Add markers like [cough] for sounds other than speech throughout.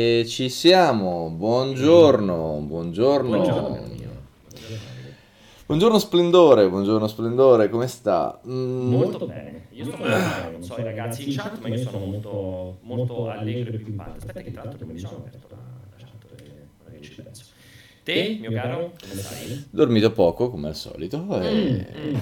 E ci siamo, buongiorno, buongiorno. Buongiorno. Buongiorno Splendore, buongiorno Splendore, come sta? Mm, Molto bene, io sto molto bene, non so i ragazzi in chat, ma io sono molto, molto allegro e pimpante. Aspetta che tra l'altro mi sono aperto la, la chat, perché ora che ci penso. Te, mio caro, come stai? Dormito poco, come al solito. e- Mm.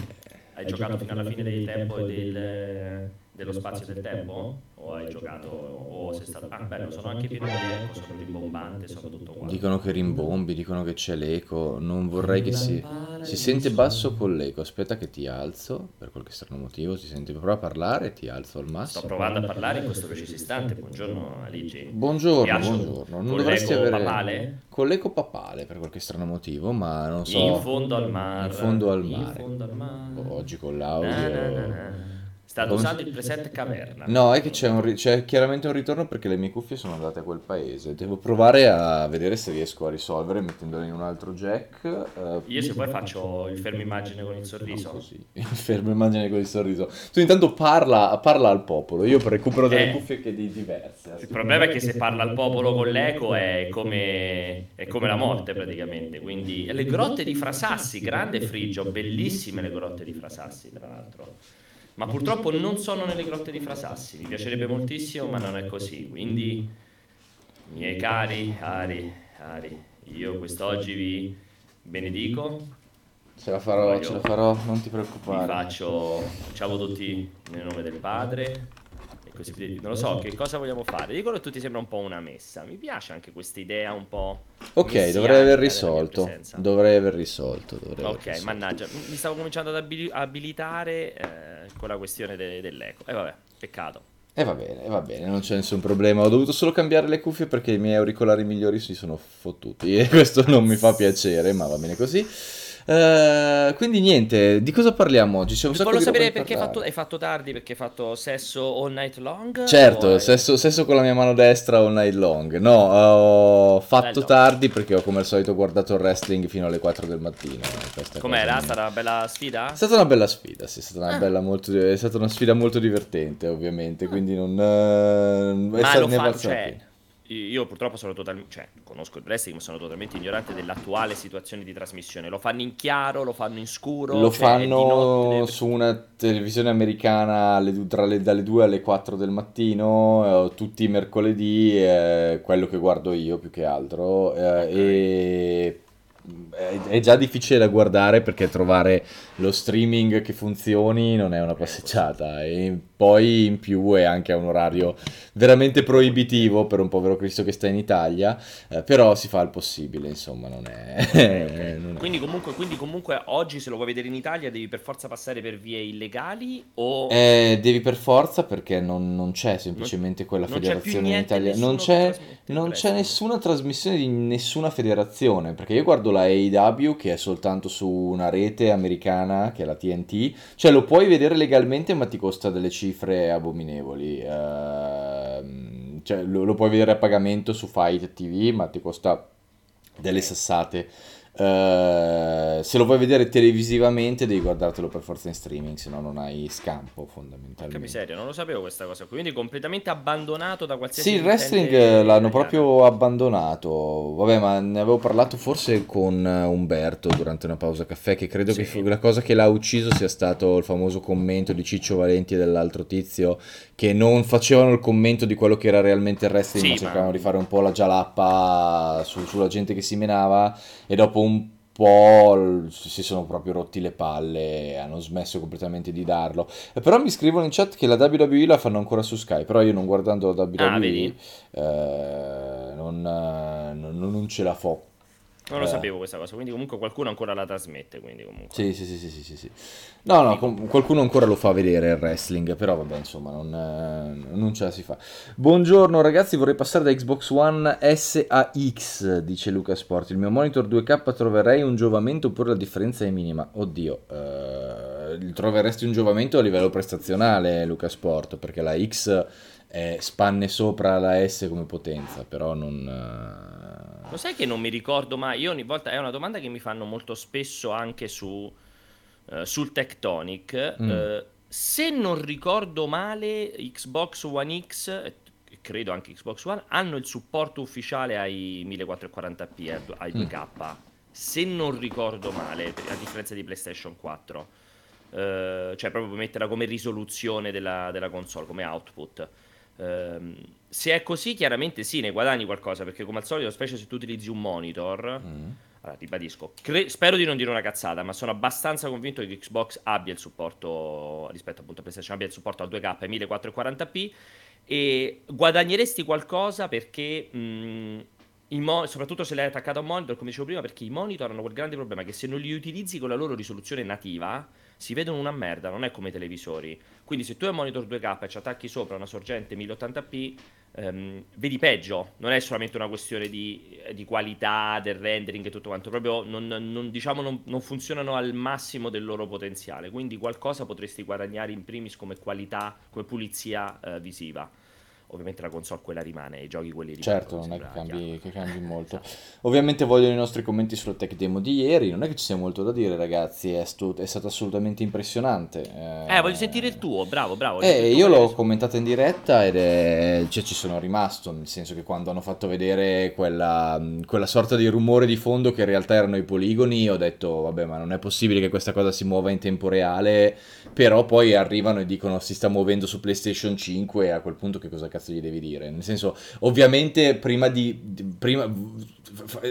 Hai giocato fino alla fine del tempo e del, dello spazio del tempo? O hai giocato, o sei stato... Ah, bello, sono anche pieno di eco, sono rimbombante, sono tutto qua. Dicono che rimbombi, dicono che c'è l'eco, non vorrei che si... Si sente basso con l'eco, aspetta che ti alzo, per qualche strano motivo, si sente... Prova a parlare e ti alzo al Sto massimo. provando a parlare in questo preciso istante, buongiorno Aligi. Buongiorno, buongiorno. Non con dovresti l'eco avere... papale? Con l'eco papale, per qualche strano motivo, ma non so... In fondo al mare. In fondo al In mare. fondo al mare. Oggi con Na, na, na, l'audio... na. State Come usando si- il preset caverna. No, è che c'è, un ri- c'è chiaramente un ritorno perché le mie cuffie sono andate a quel paese. Devo provare a vedere se riesco a risolvere mettendole in un altro jack. eh, Io se poi faccio il fermo immagine con il sorriso. Così, [laughs] fermo immagine con il sorriso. Tu intanto parla, parla al popolo, io recupero delle Eh. cuffie che di diverse. Il problema è che se parla al popolo con l'eco è come, è come la morte praticamente. Quindi le grotte di Frasassi, grande frigio, bellissime le grotte di Frasassi tra l'altro. Ma purtroppo non sono nelle grotte di Frasassi, mi piacerebbe moltissimo ma non è così. Quindi, miei cari, Ari, Ari, io quest'oggi vi benedico, Ce la farò, Voglio- ce la farò, non ti vi preoccupare. faccio, facciamo tutti nel nome del Padre così via. Non lo so, che cosa vogliamo fare? Dicono che tutti sembra un po' una messa. Mi piace anche questa idea un po'. Ok, dovrei aver risolto. Dovrei aver risolto. dovrei aver Ok, risolto. mannaggia, mi stavo cominciando ad abili- abilitare eh, con la questione de- dell'eco. E vabbè, peccato. E va bene, va bene, non c'è nessun problema. Ho dovuto solo cambiare le cuffie perché i miei auricolari migliori si sono fottuti [laughs] e questo non mi fa piacere, ma va bene così. Eh, quindi niente, di cosa parliamo oggi? C'è un sacco roba sapere perché hai fatto, hai fatto tardi, perché hai fatto sesso all night long? Certo, hai- sesso, sesso con la mia mano destra all night long. No, ho fatto Bello. tardi perché ho come al solito guardato il wrestling fino alle 4 del mattino. Com'era? È stata una bella sfida? È stata una bella sfida, sì, è stata una, Ah. bella molto, è stata una sfida molto divertente, ovviamente, quindi non... eh, è Ma lo ne è cioè. Io purtroppo sono totalmente, cioè, conosco il wrestling, ma sono totalmente ignorante dell'attuale situazione di trasmissione. Lo fanno in chiaro, lo fanno in scuro, Lo cioè, notte, fanno deve- su una televisione americana tra le- dalle 2 alle 4 del mattino, eh, tutti i mercoledì, eh, quello che guardo io più che altro, eh, Ok. e è, già difficile da guardare perché trovare lo streaming che funzioni non è una passeggiata e poi in più è anche a un orario veramente proibitivo per un povero Cristo che sta in Italia, eh, però si fa il possibile, insomma, non è... [laughs] non è- Quindi comunque, quindi comunque oggi se lo vuoi vedere in Italia devi per forza passare per vie illegali o... Eh, devi per forza perché non, non c'è semplicemente quella non federazione in Italia. Non c'è, c'è nessuna trasmissione di nessuna federazione. Perché io guardo la AEW che è soltanto su una rete americana che è la TNT. Cioè lo puoi vedere legalmente ma ti costa delle cifre abominevoli. Ehm, cioè lo, lo puoi vedere a pagamento su Fight TV ma ti costa delle sassate. Eh, se lo vuoi vedere televisivamente devi guardartelo per forza in streaming, se no non hai scampo fondamentalmente. miseria, non lo sapevo questa cosa qui. Quindi completamente abbandonato da qualsiasi Sì, il wrestling l'hanno italiana. proprio abbandonato. Vabbè, ma ne avevo parlato forse con eh, Umberto durante una pausa caffè, che credo che Sì. fu- la cosa che l'ha ucciso sia stato il famoso commento di Ciccio Valenti e dell'altro tizio, che non facevano il commento di quello che era realmente il wrestling, Sì, ma ma- cercavano di fare un po' la gialappa su- sulla gente che si menava, e dopo un po' si sono proprio rotti le palle hanno smesso completamente di darlo. Però mi scrivono in chat che la WWE la fanno ancora su Sky, però io non guardando la WWE Ah, eh, non, non- non ce la fo. Non lo Eh. sapevo questa cosa, quindi comunque qualcuno ancora la trasmette, quindi comunque. Sì, sì, sì, sì, sì. No, no, qualcuno ancora lo fa vedere il wrestling, però vabbè, insomma, non, eh, non ce la si fa. Buongiorno ragazzi, vorrei passare da Xbox One S a X, dice Luca Sport. Il mio monitor 2K troverei un giovamento oppure la differenza è minima? Oddio, eh, troveresti un giovamento a livello prestazionale, Luca Sport, perché la X eh, spanne sopra la S come potenza, però non... eh, Lo sai che non mi ricordo mai? Io ogni volta è una domanda che mi fanno molto spesso anche su, eh, sul Tectonic. Mm. Eh, se non ricordo male, Xbox One X, eh, credo anche Xbox One, hanno il supporto ufficiale ai 1440p, ai 2K, mm. se non ricordo male, a differenza di PlayStation 4. Uh, eh, cioè proprio metterla come risoluzione della, della console, come output. Uh, se è così, chiaramente sì, ne guadagni qualcosa, perché come al solito, specie se tu utilizzi un monitor... Mm. allora, ribadisco, cre- spero di non dire una cazzata, ma sono abbastanza convinto che Xbox abbia il supporto, rispetto appunto a PlayStation, abbia il supporto al 2K e 1440p e guadagneresti qualcosa perché... Mh, Mo- soprattutto se l'hai attaccato a un monitor, come dicevo prima, perché i monitor hanno quel grande problema che se non li utilizzi con la loro risoluzione nativa, si vedono una merda, non è come i televisori. Quindi se tu hai un monitor 2K e ci attacchi sopra una sorgente 1080p, ehm, vedi peggio, non è solamente una questione di, di, qualità del rendering e tutto quanto, proprio non, non, diciamo, non, non, funzionano al massimo del loro potenziale, quindi qualcosa potresti guadagnare in primis come qualità, come pulizia eh, visiva ovviamente la console quella rimane, i giochi quelli rimangono. Certo, non è che cambi, che cambi molto. Ovviamente vogliono i nostri commenti sulla tech demo di ieri, non è che ci sia molto da dire ragazzi, è, stu- è stato assolutamente impressionante. Eh, eh, voglio sentire il tuo, bravo, bravo. Eh, io l'ho commentato in diretta ed è... cioè, ci sono rimasto, nel senso che quando hanno fatto vedere quella, quella sorta di rumore di fondo che in realtà erano i poligoni, ho detto vabbè ma non è possibile che questa cosa si muova in tempo reale, però poi arrivano e dicono si sta muovendo su PlayStation 5 e a quel punto che cosa cazzo cazzo gli devi dire? Nel senso, ovviamente prima di... Prima,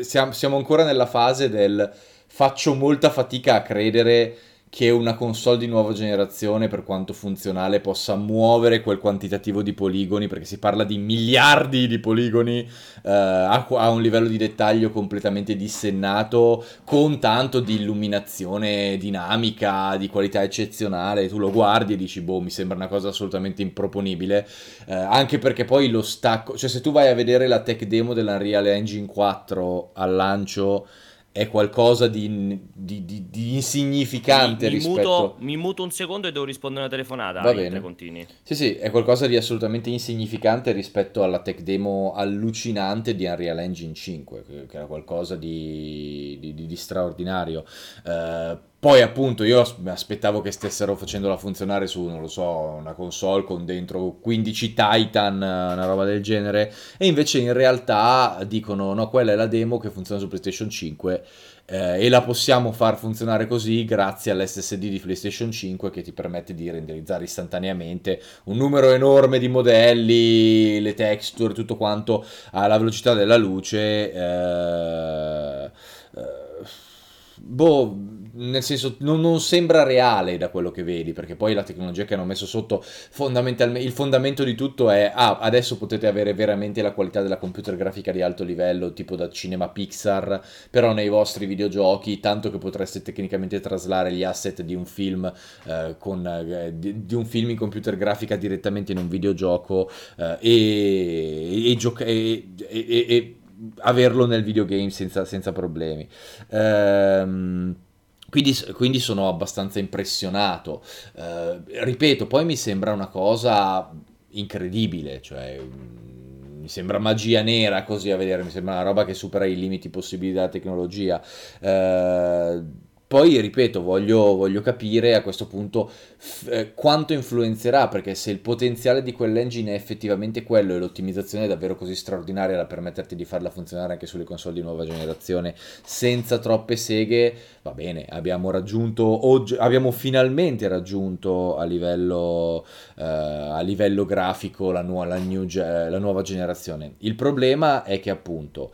siamo, siamo ancora nella fase del faccio molta fatica a credere che una console di nuova generazione, per quanto funzionale, possa muovere quel quantitativo di poligoni, perché si parla di miliardi di poligoni eh, a, un livello di dettaglio completamente dissennato, con tanto di illuminazione dinamica, di qualità eccezionale. Tu lo guardi e dici, boh, mi sembra una cosa assolutamente improponibile, eh, anche perché poi lo stacco, cioè se tu vai a vedere la tech demo dell'Unreal Engine 4 al lancio è qualcosa di, di, di, di insignificante mi, mi rispetto... Muto, mi muto un secondo e devo rispondere a una telefonata. Va bene. Continui. Sì, sì, è qualcosa di assolutamente insignificante rispetto alla tech demo allucinante di Unreal Engine 5, che, era qualcosa di, straordinario. Uh, poi appunto io aspettavo che stessero facendola funzionare su, non lo so, una console con dentro 15 Titan, una roba del genere, e invece in realtà dicono no, quella è la demo che funziona su PlayStation 5 eh, e la possiamo far funzionare così grazie all'SSD di PlayStation 5 che ti permette di renderizzare istantaneamente un numero enorme di modelli, le texture, tutto quanto alla velocità della luce. Eh, eh, boh, nel senso non, non, sembra reale da quello che vedi, perché poi la tecnologia che hanno messo sotto fondamentalmente il fondamento di tutto è ah, adesso potete avere veramente la qualità della computer grafica di alto livello, tipo da cinema Pixar, però nei vostri videogiochi, tanto che potreste tecnicamente traslare gli asset di un film eh, con eh, di, di, un film in computer grafica direttamente in un videogioco eh, e, e, gioca- e, e averlo nel videogame senza, senza problemi. Ehm, quindi, quindi, sono abbastanza impressionato. Ehm, ripeto, poi mi sembra una cosa incredibile, cioè mm, mi sembra magia nera così a vedere, mi sembra una roba che supera i limiti possibili della tecnologia. Ehm, poi, ripeto, voglio, voglio, capire a questo punto f- eh, quanto influenzerà, perché se il potenziale di quell'engine è effettivamente quello e l'ottimizzazione è davvero così straordinaria da permetterti di farla funzionare anche sulle console di nuova generazione senza troppe seghe, va bene, abbiamo raggiunto, oggi, abbiamo finalmente raggiunto a livello, eh, a livello grafico la, nu- la, new, la nuova generazione. Il problema è che appunto...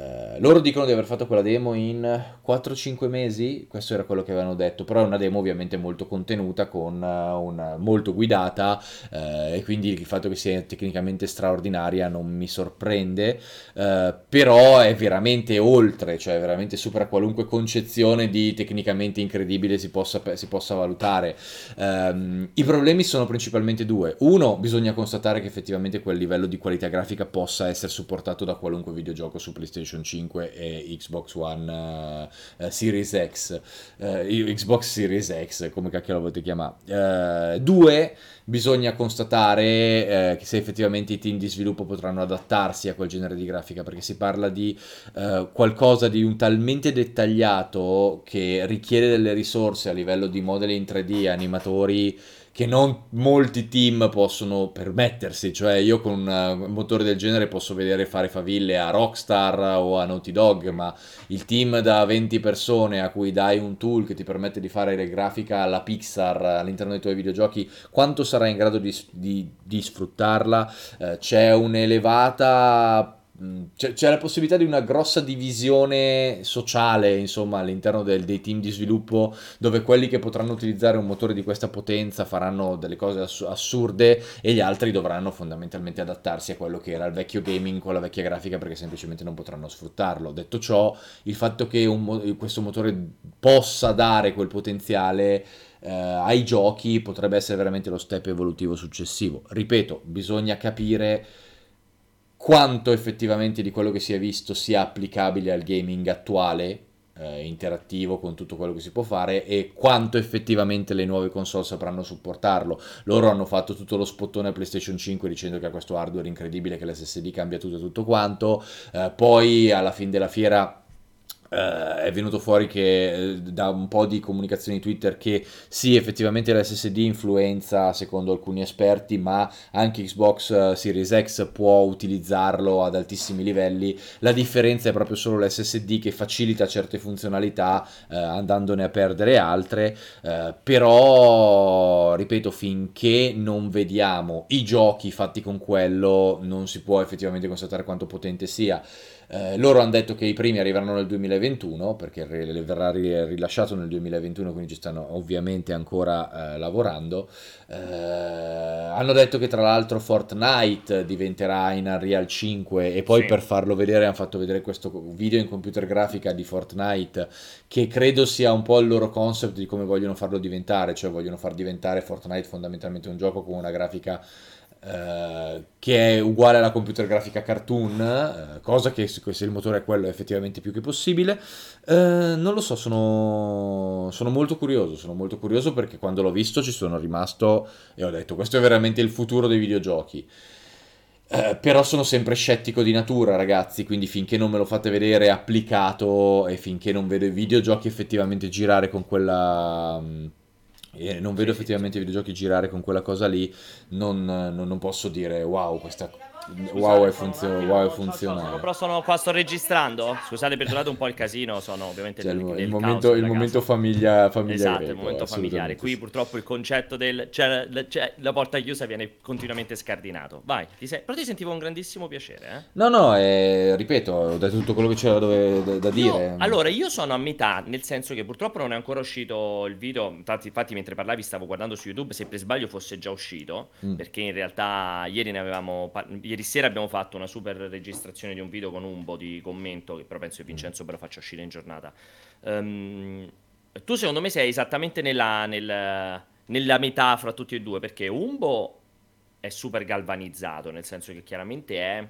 Eh, loro dicono di aver fatto quella demo in 4-5 mesi, questo era quello che avevano detto, però è una demo ovviamente molto contenuta, con uh, una, molto guidata uh, e quindi il fatto che sia tecnicamente straordinaria non mi sorprende, però è veramente oltre, cioè veramente supera qualunque concezione di tecnicamente incredibile si possa, si possa valutare. Um, I problemi sono principalmente due. Uno, bisogna constatare che effettivamente quel livello di qualità grafica possa essere supportato da qualunque videogioco su PlayStation PlayStation 5 e Xbox One uh, Series X, uh, Xbox Series X, come cacchio lo volete chiamare. Uh, due, bisogna constatare se effettivamente i team di sviluppo potranno adattarsi a quel genere di grafica, perché si parla di qualcosa di un talmente dettagliato che richiede delle risorse a livello di modelli in 3D, animatori che non molti team possono permettersi, cioè io con un motore del genere posso vedere fare faville a Rockstar o a Naughty Dog, ma il team da 20 persone a cui dai un tool che ti permette di fare le grafica alla Pixar all'interno dei tuoi videogiochi, quanto sarai in grado di, di, di sfruttarla? Eh, c'è un'elevata c'è, c'è, la possibilità di una grossa divisione sociale, insomma, all'interno del, dei team di sviluppo, dove quelli che potranno utilizzare un motore di questa potenza faranno delle cose ass- assurde e gli altri dovranno fondamentalmente adattarsi a quello che era il vecchio gaming con la vecchia grafica perché semplicemente non potranno sfruttarlo. Detto ciò, il fatto che mo- questo motore possa dare quel potenziale eh, ai giochi potrebbe essere veramente lo step evolutivo successivo. Ripeto, bisogna capire quanto effettivamente di quello che si è visto sia applicabile al gaming attuale, eh, interattivo con tutto quello che si può fare e quanto effettivamente le nuove console sapranno supportarlo. Loro hanno fatto tutto lo spottone a PlayStation 5 dicendo che ha questo hardware incredibile, che l'SSD cambia tutto e tutto quanto, eh, poi alla fine della fiera Uh, è venuto fuori che uh, da un po' di comunicazioni Twitter che sì, effettivamente l'SSD influenza secondo alcuni esperti, ma anche Xbox uh, Series X può utilizzarlo ad altissimi livelli. La differenza è proprio solo l'SSD che facilita certe funzionalità andandone a perdere altre, però ripeto, finché non vediamo i giochi fatti con quello, non si può effettivamente constatare quanto potente sia. Eh, loro hanno detto che i primi arriveranno nel 2021 perché verrà rilasciato nel 2021, quindi ci stanno ovviamente ancora eh, lavorando. Eh, hanno detto che tra l'altro Fortnite diventerà in Unreal 5 e poi sì. per farlo vedere hanno fatto vedere questo video in computer grafica di Fortnite che credo sia un po' il loro concept di come vogliono farlo diventare, cioè vogliono far diventare Fortnite fondamentalmente un gioco con una grafica eh, che è uguale alla computer grafica cartoon, eh, cosa che se il motore è quello è effettivamente più che possibile. Eh, non lo so, sono, sono, molto curioso, sono molto curioso perché quando l'ho visto ci sono rimasto e ho detto questo è veramente il futuro dei videogiochi. Eh, però sono sempre scettico di natura, ragazzi. Quindi, finché non me lo fate vedere applicato e finché non vedo i videogiochi effettivamente girare con quella mm, non vedo effettivamente i videogiochi girare con quella cosa lì, non, non, non posso dire wow, questa Wow è, funzio- wow è funzionale. Però sono qua, sto registrando. Scusate, perdonate un po' il casino. Sono ovviamente cioè, il, il, momento, il momento famiglia, famiglia Esatto, greco, il momento familiare. Qui purtroppo il concetto del. Cioè, cioè, la porta chiusa viene continuamente scardinato. Vai, ti sei... però ti sentivo un grandissimo piacere. Eh? No, no, eh, ripeto, ho detto tutto quello che c'era dove, da, da io, dire. Allora, io sono a metà, nel senso che purtroppo non è ancora uscito il video. Infatti, infatti mentre parlavi, stavo guardando su YouTube. Se per sbaglio fosse già uscito, mm. perché in realtà ieri ne avevamo. Ieri sera abbiamo fatto una super registrazione di un video con un po' di commento, che però penso che Vincenzo però faccia uscire in giornata. Um, tu secondo me sei esattamente nella, nel, nella metà fra tutti e due, perché Umbo è super galvanizzato, nel senso che chiaramente è...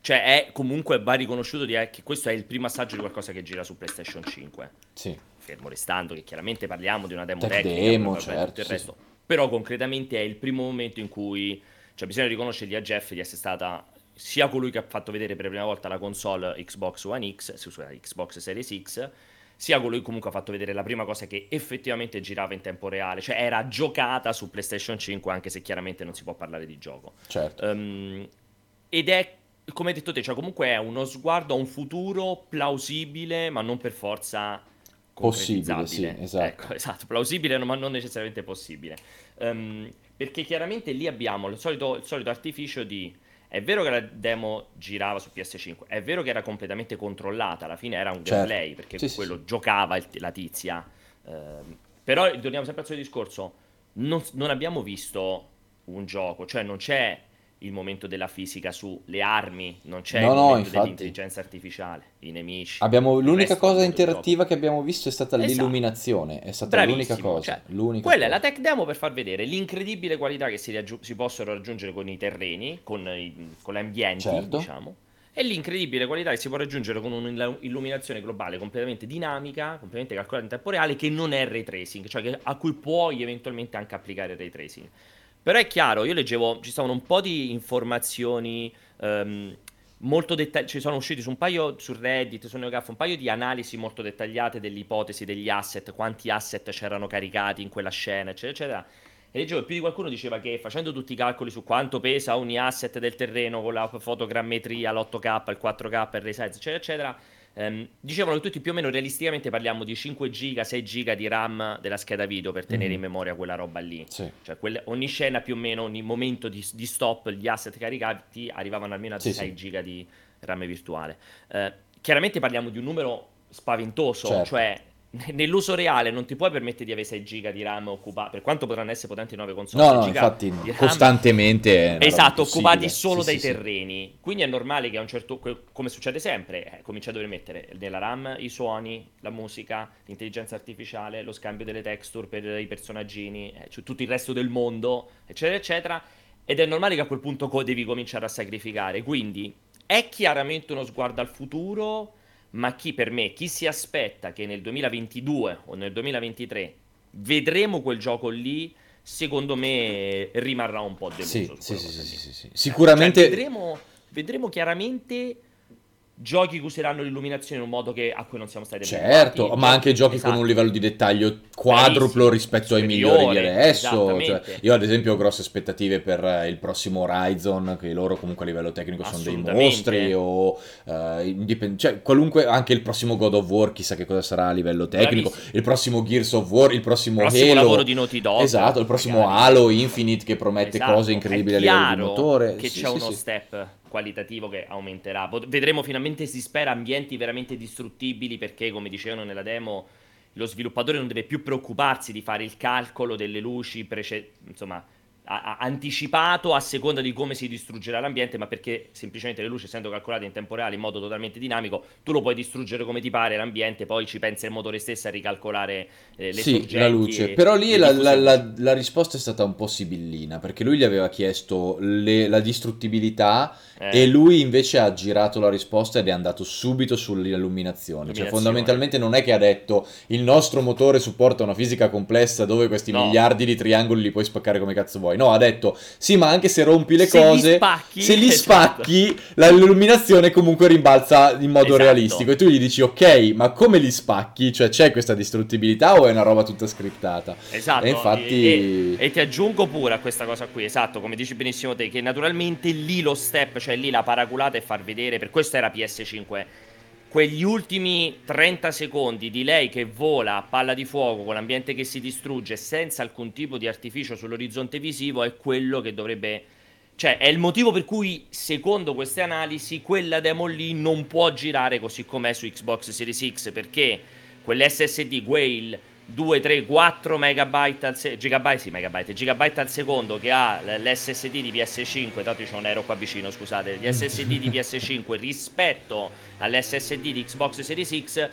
Cioè è comunque va riconosciuto di, eh, che questo è il primo assaggio di qualcosa che gira su PlayStation 5. Sì. Fermo restando che chiaramente parliamo di una demo Tech tecnica, demo, certo, il resto. Sì. Però concretamente è il primo momento in cui cioè bisogna riconoscergli a Jeff di essere stata sia colui che ha fatto vedere per la prima volta la console Xbox One X, scusate, Xbox Series X, sia colui che comunque ha fatto vedere la prima cosa che effettivamente girava in tempo reale, cioè era giocata su PlayStation 5 anche se chiaramente non si può parlare di gioco. Certo. Um, ed è, come hai detto te, cioè comunque è uno sguardo a un futuro plausibile, ma non per forza possibile, sì, esatto. Ecco, [laughs] esatto, plausibile ma non necessariamente possibile. Um, perché chiaramente lì abbiamo il solito, il solito artificio di è vero che la demo girava su PS5, è vero che era completamente controllata, alla fine era un certo. gameplay, perché sì, quello sì. giocava il, la tizia. Eh, però torniamo sempre al suo discorso, non, non, abbiamo visto un gioco, cioè non c'è il momento della fisica sulle armi, non c'è no, il momento no, dell'intelligenza artificiale, i nemici. Abbiamo, l'unica cosa interattiva che abbiamo visto è stata esatto. l'illuminazione, è stata Bravissimo, l'unica cosa. Cioè, l'unica quella cosa. è la tech demo per far vedere l'incredibile qualità che si, raggiu- si possono raggiungere con i terreni, con, i, con l'ambiente, certo. diciamo. E l'incredibile qualità che si può raggiungere con un'illuminazione globale completamente dinamica, completamente calcolata in tempo reale, che non è ray tracing, cioè che, a cui puoi eventualmente anche applicare ray tracing. Però è chiaro, io leggevo, ci stavano un po' di informazioni um, molto dettagliate, ci sono usciti su un paio su Reddit, su NeoGAF, un paio di analisi molto dettagliate delle ipotesi degli asset, quanti asset c'erano caricati in quella scena, eccetera, eccetera. E leggevo, più di qualcuno diceva che facendo tutti i calcoli su quanto pesa ogni asset del terreno con la fotogrammetria, l'8K, il 4K, il resize, eccetera, eccetera, ehm, dicevano che tutti più o meno realisticamente parliamo di 5 giga, 6 giga di RAM della scheda video per tenere mm. in memoria quella roba lì. Sì. Cioè quelle, ogni scena più o meno, ogni momento di, di, stop, gli asset caricati arrivavano almeno a sì, 6 sì. giga di RAM virtuale. Eh, chiaramente parliamo di un numero spaventoso, certo. cioè nell'uso reale non ti puoi permettere di avere 6 giga di RAM occupati, per quanto potranno essere potenti nuove console. No, no, infatti costantemente. Esatto, occupati solo sì, dai sì, terreni. Sì. Quindi è normale che a un certo come succede sempre, eh, comincia a dover mettere nella RAM i suoni, la musica, l'intelligenza artificiale, lo scambio delle texture per i personaggini, eh, cioè tutto il resto del mondo, eccetera, eccetera. Ed è normale che a quel punto devi cominciare a sacrificare. Quindi è chiaramente uno sguardo al futuro ma chi per me, chi si aspetta che nel 2022 o nel 2023 vedremo quel gioco lì, secondo me rimarrà un po' deluso. Sì, sì, sì, sì, Sicuramente... Cioè, vedremo, vedremo chiaramente giochi che useranno l'illuminazione in un modo che, a cui non siamo stati certo, ma anche giochi esatto. con un livello di dettaglio quadruplo rispetto ai migliori di adesso. Cioè, io ad esempio ho grosse aspettative per eh, il prossimo Horizon, che loro comunque a livello tecnico sono dei mostri, o uh, indipend- cioè, qualunque, anche il prossimo God of War, chissà che cosa sarà a livello tecnico, Bravissimo. il prossimo Gears of War, il prossimo, il prossimo Halo, lavoro di Naughty Dog. Esatto, il prossimo magari. Halo Infinite che promette esatto. cose incredibili a livello di motore. che sì, c'è sì, uno sì. step qualitativo che aumenterà. Vedremo finalmente, si spera, ambienti veramente distruttibili perché, come dicevano nella demo, lo sviluppatore non deve più preoccuparsi di fare il calcolo delle luci, prece- insomma, a- anticipato a seconda di come si distruggerà l'ambiente, ma perché semplicemente le luci, essendo calcolate in tempo reale in modo totalmente dinamico, tu lo puoi distruggere come ti pare l'ambiente, poi ci pensa il motore stesso a ricalcolare eh, le sì, la luce. Però lì la, la, la, la, risposta è stata un po' sibillina, perché lui gli aveva chiesto le, la distruttibilità eh. e lui invece ha girato la risposta ed è andato subito sull'illuminazione. Cioè fondamentalmente non è che ha detto il nostro motore supporta una fisica complessa dove questi no. miliardi di triangoli li puoi spaccare come cazzo vuoi. No, ha detto sì, ma anche se rompi le se cose, li spacchi, se li [laughs] esatto. spacchi, l'illuminazione comunque rimbalza in modo esatto. realistico. E tu gli dici ok, ma come li spacchi? Cioè c'è questa distruttibilità o è una roba tutta scriptata? Esatto. E infatti... E, e, e ti aggiungo pure a questa cosa qui, esatto, come dici benissimo te, che naturalmente lì lo step, cioè lì la paraculata è far vedere, per questo era PS5 quegli ultimi 30 secondi di lei che vola a palla di fuoco con l'ambiente che si distrugge senza alcun tipo di artificio sull'orizzonte visivo è quello che dovrebbe cioè è il motivo per cui secondo queste analisi quella demo lì non può girare così com'è su Xbox Series X perché quell'SSD Whale 2, 3, 4 megabyte al, se- gigabyte, sì, megabyte, gigabyte al secondo che ha l'SSD di PS5, tanto c'è un aereo qua vicino, scusate, gli SSD di PS5 rispetto all'SSD di Xbox Series X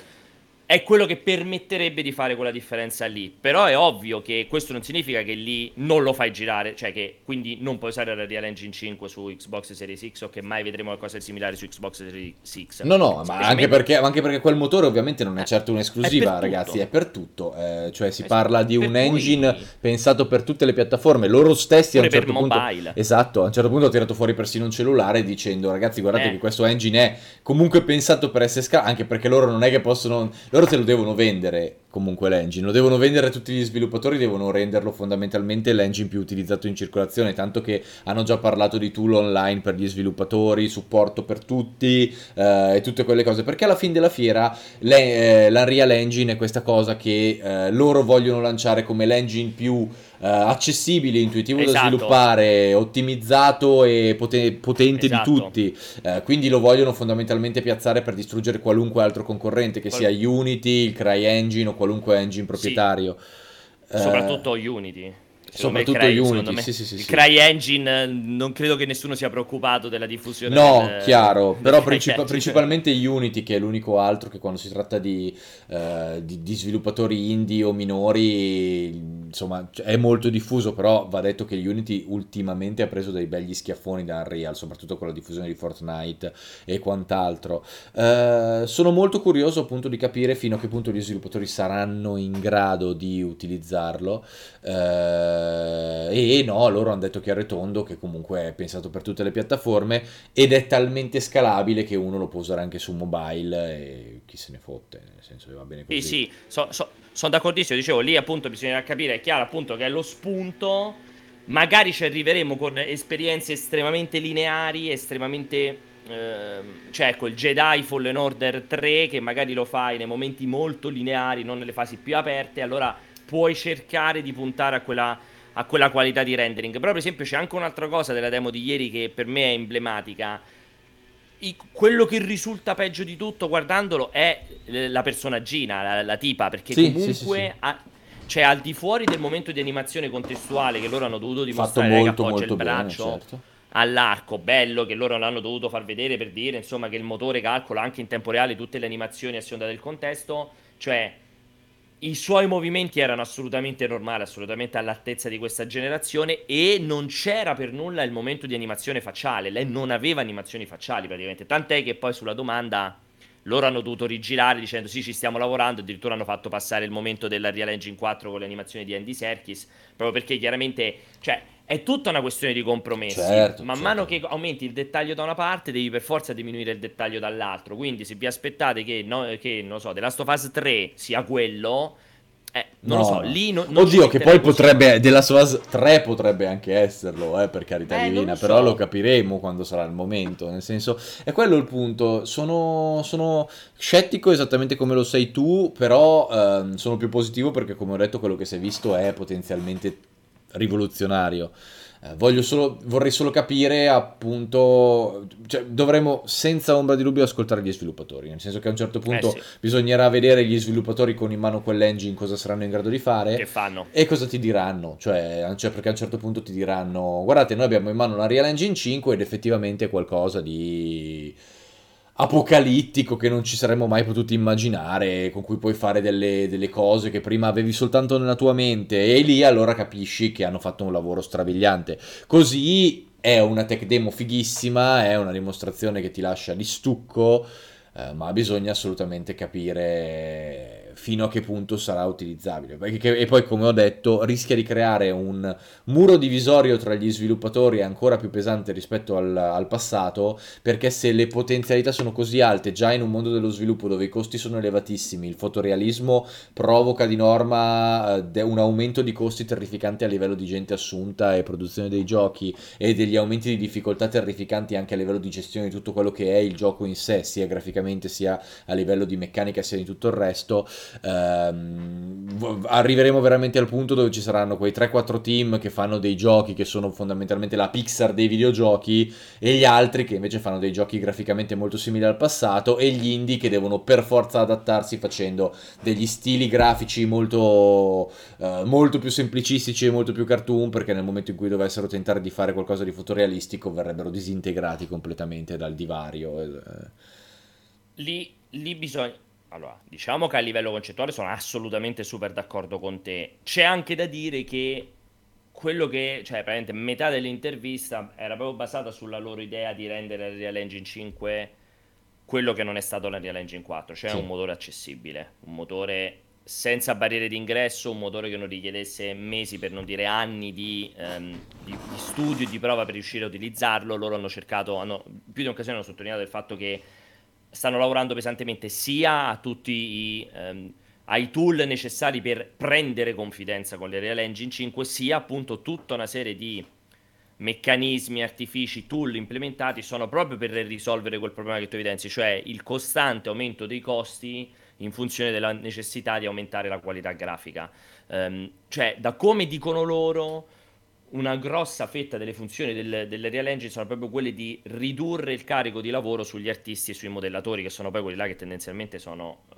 è quello che permetterebbe di fare quella differenza lì. Però è ovvio che questo non significa che lì non lo fai girare, cioè che quindi non puoi usare la Real Engine 5 su Xbox Series X o che mai vedremo qualcosa di similare su Xbox Series X. No, no, ma anche perché, anche perché, quel motore ovviamente non è certo un'esclusiva, è ragazzi, è per tutto. Eh, cioè si esatto. parla di un engine cui... pensato per tutte le piattaforme. Loro stessi a un certo punto... Mobile. Esatto, a un certo punto ho tirato fuori persino un cellulare dicendo ragazzi guardate eh. che questo engine è comunque pensato per essere scala, anche perché loro non è che possono... Loro te lo devono vendere comunque l'engine, lo devono vendere tutti gli sviluppatori, devono renderlo fondamentalmente l'engine più utilizzato in circolazione, tanto che hanno già parlato di tool online per gli sviluppatori, supporto per tutti eh, e tutte quelle cose, perché alla fine della fiera le, eh, l'Unreal Engine è questa cosa che eh, loro vogliono lanciare come l'engine più Uh, accessibile, intuitivo esatto. da sviluppare, ottimizzato e poten- potente esatto. di tutti. Uh, quindi lo vogliono fondamentalmente piazzare per distruggere qualunque altro concorrente, che Qual- sia Unity, il CryEngine o qualunque engine proprietario. Sì. Uh, Soprattutto Unity. Soprattutto Cry, Unity, sì, sì, sì, il. CryEngine non credo che nessuno sia preoccupato della diffusione. No, del, chiaro, del però princip- principalmente Unity che è l'unico altro che quando si tratta di, uh, di, di sviluppatori indie o minori insomma è molto diffuso, però va detto che Unity ultimamente ha preso dei begli schiaffoni da Unreal, soprattutto con la diffusione di Fortnite e quant'altro. Eh, sono molto curioso appunto di capire fino a che punto gli sviluppatori saranno in grado di utilizzarlo eh, e no, loro hanno detto chiaro e tondo che comunque è pensato per tutte le piattaforme ed è talmente scalabile che uno lo può usare anche su mobile e chi se ne fotte, nel senso che va bene così. Sì, sì, so, so, sono d'accordissimo, dicevo, lì appunto bisogna capire, è chiaro appunto che è lo spunto, magari ci arriveremo con esperienze estremamente lineari, estremamente... Ehm, cioè ecco il Jedi Fallen Order 3 che magari lo fai nei momenti molto lineari, non nelle fasi più aperte, allora puoi cercare di puntare a quella, a quella qualità di rendering. Però, per esempio, c'è anche un'altra cosa della demo di ieri che per me è emblematica. I, quello che risulta peggio di tutto guardandolo è la personaggina, la, la tipa, perché sì, comunque sì, sì, ha, cioè al di fuori del momento di animazione contestuale che loro hanno dovuto dimostrare molto, che appoggia il braccio bene, certo. all'arco, bello che loro l'hanno dovuto far vedere per dire insomma che il motore calcola anche in tempo reale tutte le animazioni a seconda del contesto, cioè i suoi movimenti erano assolutamente normali, assolutamente all'altezza di questa generazione e non c'era per nulla il momento di animazione facciale, lei non aveva animazioni facciali praticamente, tant'è che poi sulla domanda loro hanno dovuto rigirare dicendo sì ci stiamo lavorando, addirittura hanno fatto passare il momento della Real Engine 4 con le animazioni di Andy Serkis, proprio perché chiaramente, cioè è tutta una questione di compromessi. Certo, Man certo. mano che aumenti il dettaglio da una parte, devi per forza diminuire il dettaglio dall'altro. Quindi, se vi aspettate che, no, che non so, The Last of Us 3 sia quello. Eh, non No, lo so, lì no- non Oddio, che poi potrebbe, della sua 3 potrebbe anche esserlo, eh, per carità Eh, divina, lo però so. lo capiremo quando sarà il momento, nel senso, è quello il punto, sono, sono scettico esattamente come lo sei tu, però ehm, sono più positivo perché come ho detto quello che si è visto è potenzialmente rivoluzionario. Eh, voglio solo, vorrei solo capire appunto, cioè, dovremmo senza ombra di dubbio ascoltare gli sviluppatori, nel senso che a un certo punto sì. bisognerà vedere gli sviluppatori con in mano quell'engine cosa saranno in grado di fare. Che fanno? E cosa ti diranno? Cioè, cioè, perché a un certo punto ti diranno: Guardate, noi abbiamo in mano la Real Engine 5 ed effettivamente è qualcosa di apocalittico che non ci saremmo mai potuti immaginare, con cui puoi fare delle, delle cose che prima avevi soltanto nella tua mente, e lì allora capisci che hanno fatto un lavoro strabiliante. Così è una tech demo fighissima, è una dimostrazione che ti lascia di stucco. eh, ma bisogna assolutamente capire fino a che punto sarà utilizzabile. E poi, come ho detto, rischia di creare un muro divisorio tra gli sviluppatori ancora più pesante rispetto al, al passato, perché se le potenzialità sono così alte, già in un mondo dello sviluppo dove i costi sono elevatissimi, il fotorealismo provoca di norma eh, un aumento di costi terrificante a livello di gente assunta e produzione dei giochi e degli aumenti di difficoltà terrificanti anche a livello di gestione di tutto quello che è il gioco in sé, sia graficamente sia a livello di meccanica sia di tutto il resto. Ehm, arriveremo veramente al punto dove ci saranno quei 3-4 team che fanno dei giochi che sono fondamentalmente la Pixar dei videogiochi e gli altri che invece fanno dei giochi graficamente molto simili al passato e gli indie che devono per forza adattarsi facendo degli stili grafici molto, eh, molto più semplicistici e molto più cartoon perché nel momento in cui dovessero tentare di fare qualcosa di fotorealistico verrebbero disintegrati completamente dal divario. eh. Lì, lì bisogna. Allora, diciamo che a livello concettuale sono assolutamente super d'accordo con te. C'è anche da dire che quello che, cioè, praticamente metà dell'intervista era proprio basata sulla loro idea di rendere la Real Engine 5 quello che non è stato la Real Engine 4, cioè Sì. un motore accessibile, un motore senza barriere d'ingresso, un motore che non richiedesse mesi, per non dire anni, di, ehm, di- di studio e di prova per riuscire a utilizzarlo. Loro hanno cercato, hanno più di un'occasione hanno sottolineato il fatto che stanno lavorando pesantemente sia a tutti i, ehm, ai tool necessari per prendere confidenza con le Real Engine 5, sia appunto tutta una serie di meccanismi, artifici, tool implementati sono proprio per risolvere quel problema che tu evidenzi, cioè il costante aumento dei costi in funzione della necessità di aumentare la qualità grafica. Ehm, cioè, da come dicono loro, una grossa fetta delle funzioni del- delle Real Engine sono proprio quelle di ridurre il carico di lavoro sugli artisti e sui modellatori, che sono poi quelli là che tendenzialmente sono eh,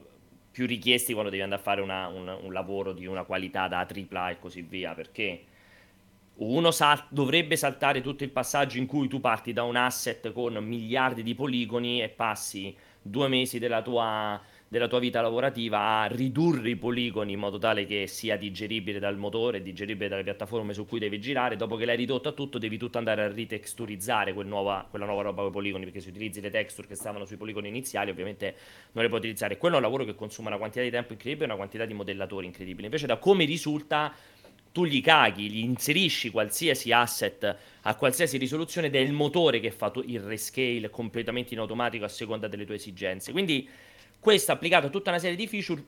più richiesti quando devi andare a fare una- un, un lavoro di una qualità da AAA e così via, perché uno sal- dovrebbe saltare tutto il passaggio in cui tu parti da un asset con miliardi di poligoni e passi due mesi della tua, della tua vita lavorativa a ridurre i poligoni in modo tale che sia digeribile dal motore, digeribile dalle piattaforme su cui devi girare. Dopo che l'hai ridotto a tutto, devi tutto andare a ritexturizzare quel nuova, quella nuova roba con i poligoni. Perché se utilizzi le texture che stavano sui poligoni iniziali, ovviamente non le puoi utilizzare. Quello è un lavoro che consuma una quantità di tempo incredibile e una quantità di modellatori incredibile. Invece, da come risulta, tu gli caghi, gli inserisci qualsiasi asset a qualsiasi risoluzione ed è il motore che fa il rescale completamente in automatico a seconda delle tue esigenze. Quindi questo applicato a tutta una serie di feature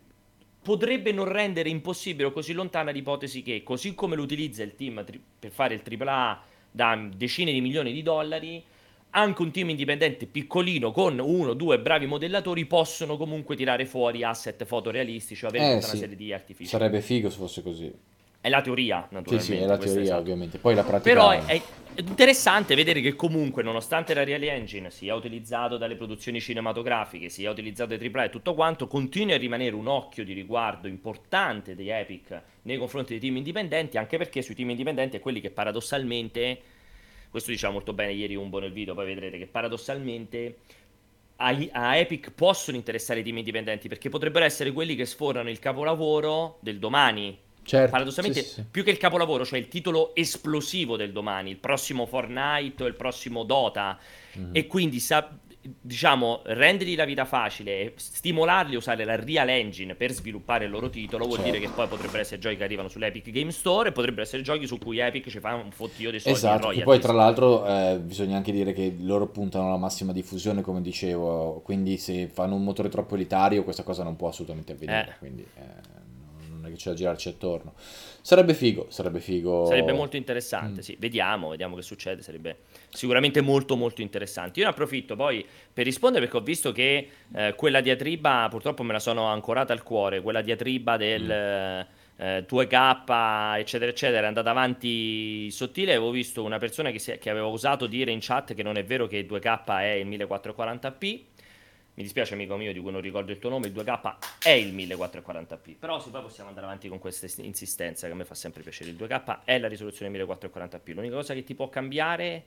potrebbe non rendere impossibile o così lontana l'ipotesi che, così come lo utilizza il team tri- per fare il AAA da decine di milioni di dollari, anche un team indipendente piccolino con uno o due bravi modellatori possono comunque tirare fuori asset fotorealistici o avere Eh tutta sì, una serie di artifici. sarebbe figo se fosse così. È la teoria, Sì, naturalmente. sì, è la teoria esatto. ovviamente. Poi la pratica... Però è, interessante vedere che comunque, nonostante la Real Engine sia utilizzato dalle produzioni cinematografiche, sia utilizzato dai AAA e tutto quanto, continua a rimanere un occhio di riguardo importante di Epic nei confronti dei team indipendenti, anche perché sui team indipendenti è quelli che paradossalmente, questo diceva molto bene ieri Umbo nel video, poi vedrete che paradossalmente a, a Epic possono interessare i team indipendenti perché potrebbero essere quelli che sforano il capolavoro del domani. Certo, Paradossalmente, sì, sì. più che il capolavoro, cioè il titolo esplosivo del domani, il prossimo Fortnite o il prossimo Dota, Mhm. e quindi sa- diciamo rendergli la vita facile e stimolarli a usare la Real Engine per sviluppare il loro titolo vuol Certo. dire che poi potrebbero essere giochi che arrivano sull'Epic Game Store e potrebbero essere giochi su cui Epic ci fa un fottio dei soldi Esatto, royalties. poi tra l'altro eh, bisogna anche dire che loro puntano alla massima diffusione, come dicevo, quindi se fanno un motore troppo elitario questa cosa non può assolutamente avvenire, Eh. quindi eh, non è che c'è da girarci attorno. Sarebbe figo, sarebbe figo. Sarebbe molto interessante, Mm. sì. Vediamo, vediamo che succede. Sarebbe sicuramente molto, molto interessante. Io ne approfitto poi per rispondere perché ho visto che eh, quella diatriba, purtroppo me la sono ancorata al cuore, quella diatriba del Mm. eh, 2K, eccetera, eccetera, è andata avanti sottile. Avevo visto una persona che, si- che aveva osato dire in chat che non è vero che il 2K è il 1440p. Mi dispiace, amico mio, di cui non ricordo il tuo nome. Il 2K è il 1440p. Però, se poi possiamo andare avanti con questa ist- insistenza, che a me fa sempre piacere. Il 2K è la risoluzione 1440p. L'unica cosa che ti può cambiare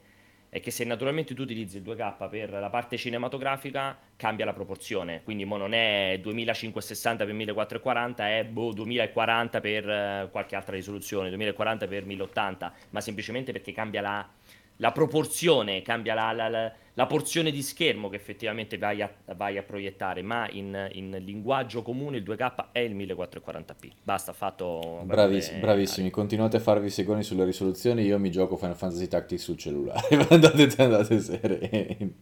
è che se naturalmente tu utilizzi il 2K per la parte cinematografica, cambia la proporzione. Quindi, mo non è 2560 per 1440, è boh, 2040 per eh, qualche altra risoluzione, 2040 per 1080, ma semplicemente perché cambia la la proporzione, cambia la, la- la- la porzione di schermo che effettivamente vai a, vai a proiettare, ma in, in linguaggio comune il 2K è il 1440p. Basta, fatto... Braviss- guardate, bravissimi, continuate a farvi segoni sulle risoluzioni. Io mi gioco Final Fantasy Tactics sul cellulare. [laughs] andate, andate sereni.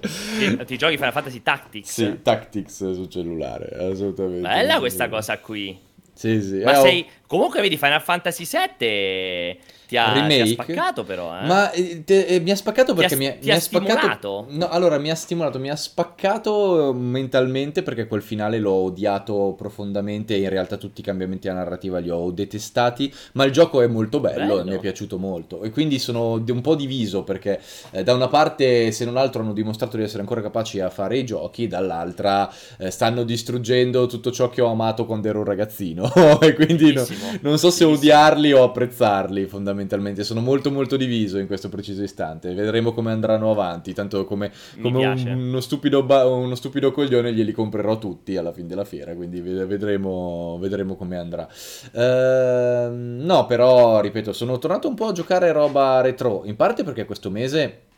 Ti, ti giochi Final Fantasy Tactics? sì, Tactics sul cellulare, assolutamente. Bella questa cosa qui. Sì, sì. Ma Eh, sei... Comunque vedi Final Fantasy VII ti ha, ti ha spaccato però, eh? Ma eh, te- eh, mi ha spaccato Ti ha- perché mi, ha- ti mi ha ha spaccato. stimolato? No, allora mi ha stimolato, mi ha spaccato mentalmente perché quel finale l'ho odiato profondamente e in realtà tutti i cambiamenti alla narrativa li ho detestati, ma il gioco è molto bello, Bello. e mi è piaciuto molto e quindi sono un po' diviso perché eh, da una parte se non altro hanno dimostrato di essere ancora capaci a fare i giochi, dall'altra eh, stanno distruggendo tutto ciò che ho amato quando ero un ragazzino [laughs] e quindi no-. Non so se odiarli o apprezzarli fondamentalmente, sono molto molto diviso in questo preciso istante, vedremo come andranno avanti, tanto come, come uno, stupido ba- uno stupido coglione glieli comprerò tutti alla fine della fiera, quindi ved- vedremo, vedremo come andrà. Ehm, no, però, ripeto, sono tornato un po' a giocare roba retro, in parte perché questo mese...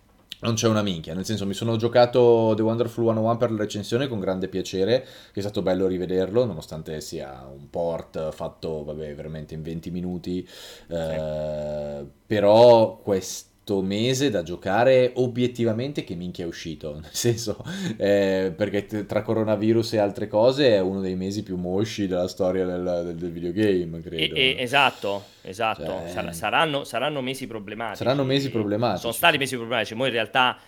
Non c'è una minchia, nel senso mi sono giocato The Wonderful 101 per la recensione con grande piacere, che è stato bello rivederlo, nonostante sia un port fatto, vabbè, veramente in 20 minuti, eh, però questo mese da giocare obiettivamente che minchia è uscito, [laughs] nel senso, eh, perché tra coronavirus e altre cose è uno dei mesi più mosci della storia del, del- del videogame, E- credo. e- esatto, esatto. Cioè- Sar- saranno, saranno mesi problematici. Saranno mesi problematici. Sono stati mesi problematici. Noi in realtà